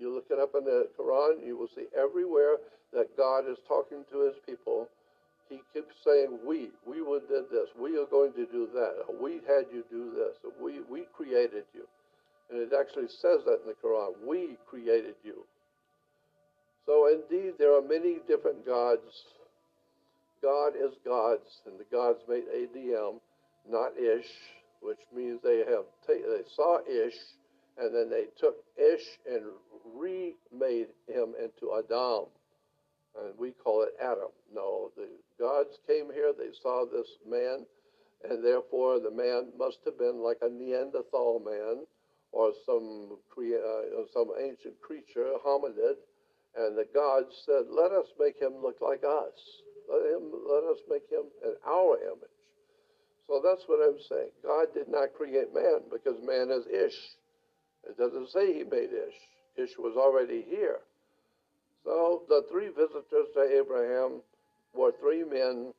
You look it up in the Quran, you will see everywhere that God is talking to his people. He keeps saying, We, we would did this, we are going to do that, we had you do this, we, we created you. And it actually says that in the Quran, we created you. So indeed, there are many different gods. God is gods, and the gods made ADM, not Ish, which means they have ta- they saw Ish, and then they took Ish and remade him into Adam, and we call it Adam. No, the gods came here. They saw this man, and therefore the man must have been like a Neanderthal man or some crea- uh, some ancient creature, hominid, and the gods said, "Let us make him look like us. Let him let us make him in our image." So that's what I'm saying. God did not create man because man is Ish. It doesn't say he made Ish. Was already here. So the three visitors to Abraham were three men,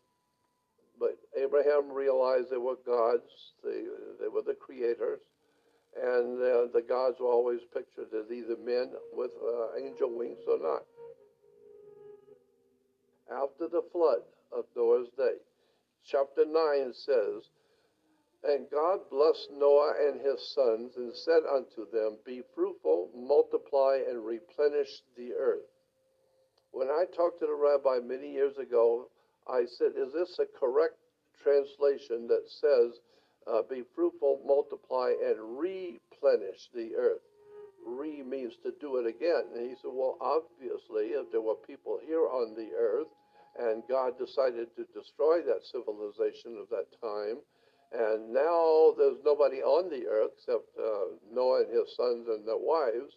but Abraham realized they were gods. They, they were the creators. And uh, the gods were always pictured as either men with uh, angel wings or not. After the flood of Noah's day, chapter 9 says, And God blessed Noah and his sons and said unto them, Be fruitful, multiply, and replenish the earth. When I talked to the rabbi many years ago, I said, Is this a correct translation that says, uh, Be fruitful, multiply, and replenish the earth? Re means to do it again. And he said, Well, obviously, if there were people here on the earth, and God decided to destroy that civilization of that time. And now there's nobody on the earth except uh, Noah and his sons and their wives.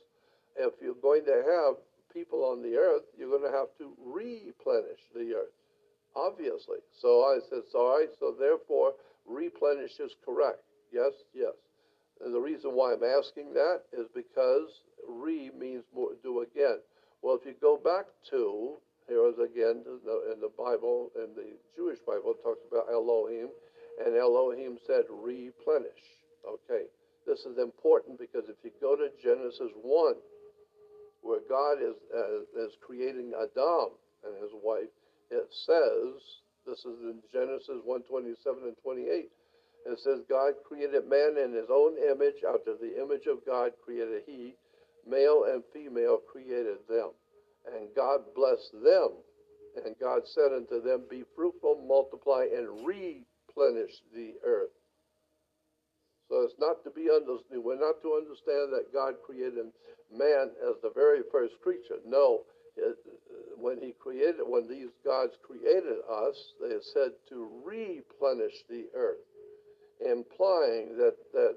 If you're going to have people on the earth, you're going to have to replenish the earth, obviously. So I said, all right, so therefore, replenish is correct. Yes, yes. And the reason why I'm asking that is because re means more, do again. Well, if you go back to here is again in the Bible, in the Jewish Bible, it talks about Elohim, and Elohim said replenish. Okay, this is important because if you go to Genesis 1, where God is, uh, is creating Adam and his wife, it says, this is in Genesis 1 27 and 28. It says, God created man in his own image, out of the image of God created he, male and female created them. And God blessed them. And God said unto them, Be fruitful, multiply, and replenish the earth. So it's not to be understood. We're not to understand that God created man as the very first creature. No, it, when he created, when these gods created us, they said to replenish the earth, implying that that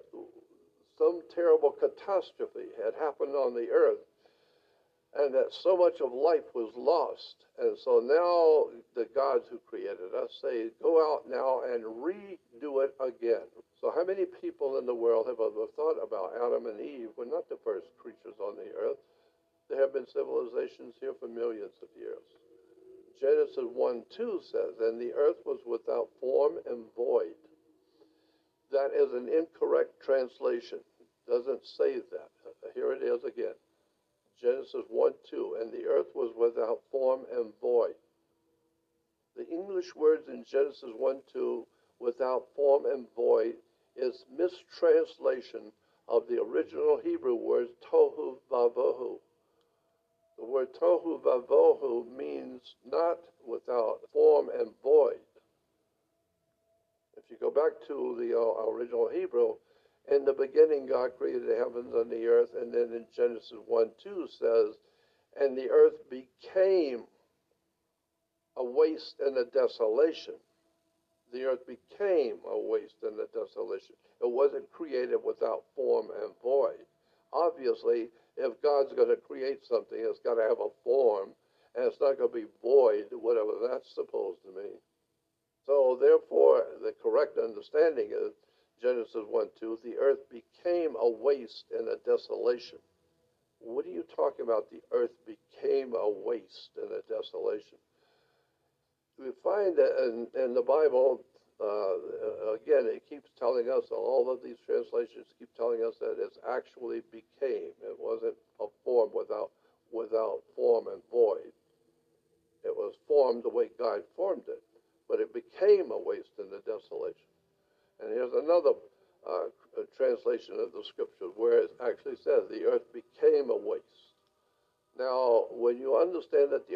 some terrible catastrophe had happened on the earth and that so much of life was lost. And so now the gods who created us say, go out now and redo it again. So, how many people in the world have ever thought about Adam and Eve were not the first creatures on the earth? There have been civilizations here for millions of years. Genesis 1 2 says, And the earth was without form and void. That is an incorrect translation. It doesn't say that. Here it is again. Genesis 1 2, and the earth was without form and void. The English words in Genesis 1 2, without form and void, is mistranslation of the original Hebrew words tohu vavohu. The word tohu vavohu means not without form and void. If you go back to the uh, original Hebrew, in the beginning, God created the heavens and the earth, and then in Genesis 1 2 says, and the earth became a waste and a desolation. The earth became a waste and a desolation. It wasn't created without form and void. Obviously, if God's going to create something, it's got to have a form, and it's not going to be void, whatever that's supposed to mean. So, therefore, the correct understanding is Genesis 1 2, the earth became a waste and a desolation. what are you talking about? The earth became a waste and a desolation. We find that in, in the Bible, uh, again, it keeps telling us, all of these translations keep telling us that it actually became. It wasn't a form without, without form and void. It was formed the way God formed it, but it became a waste and a desolation. And here's another uh, translation of the scripture where it actually says the earth became a waste. Now, when you understand that the earth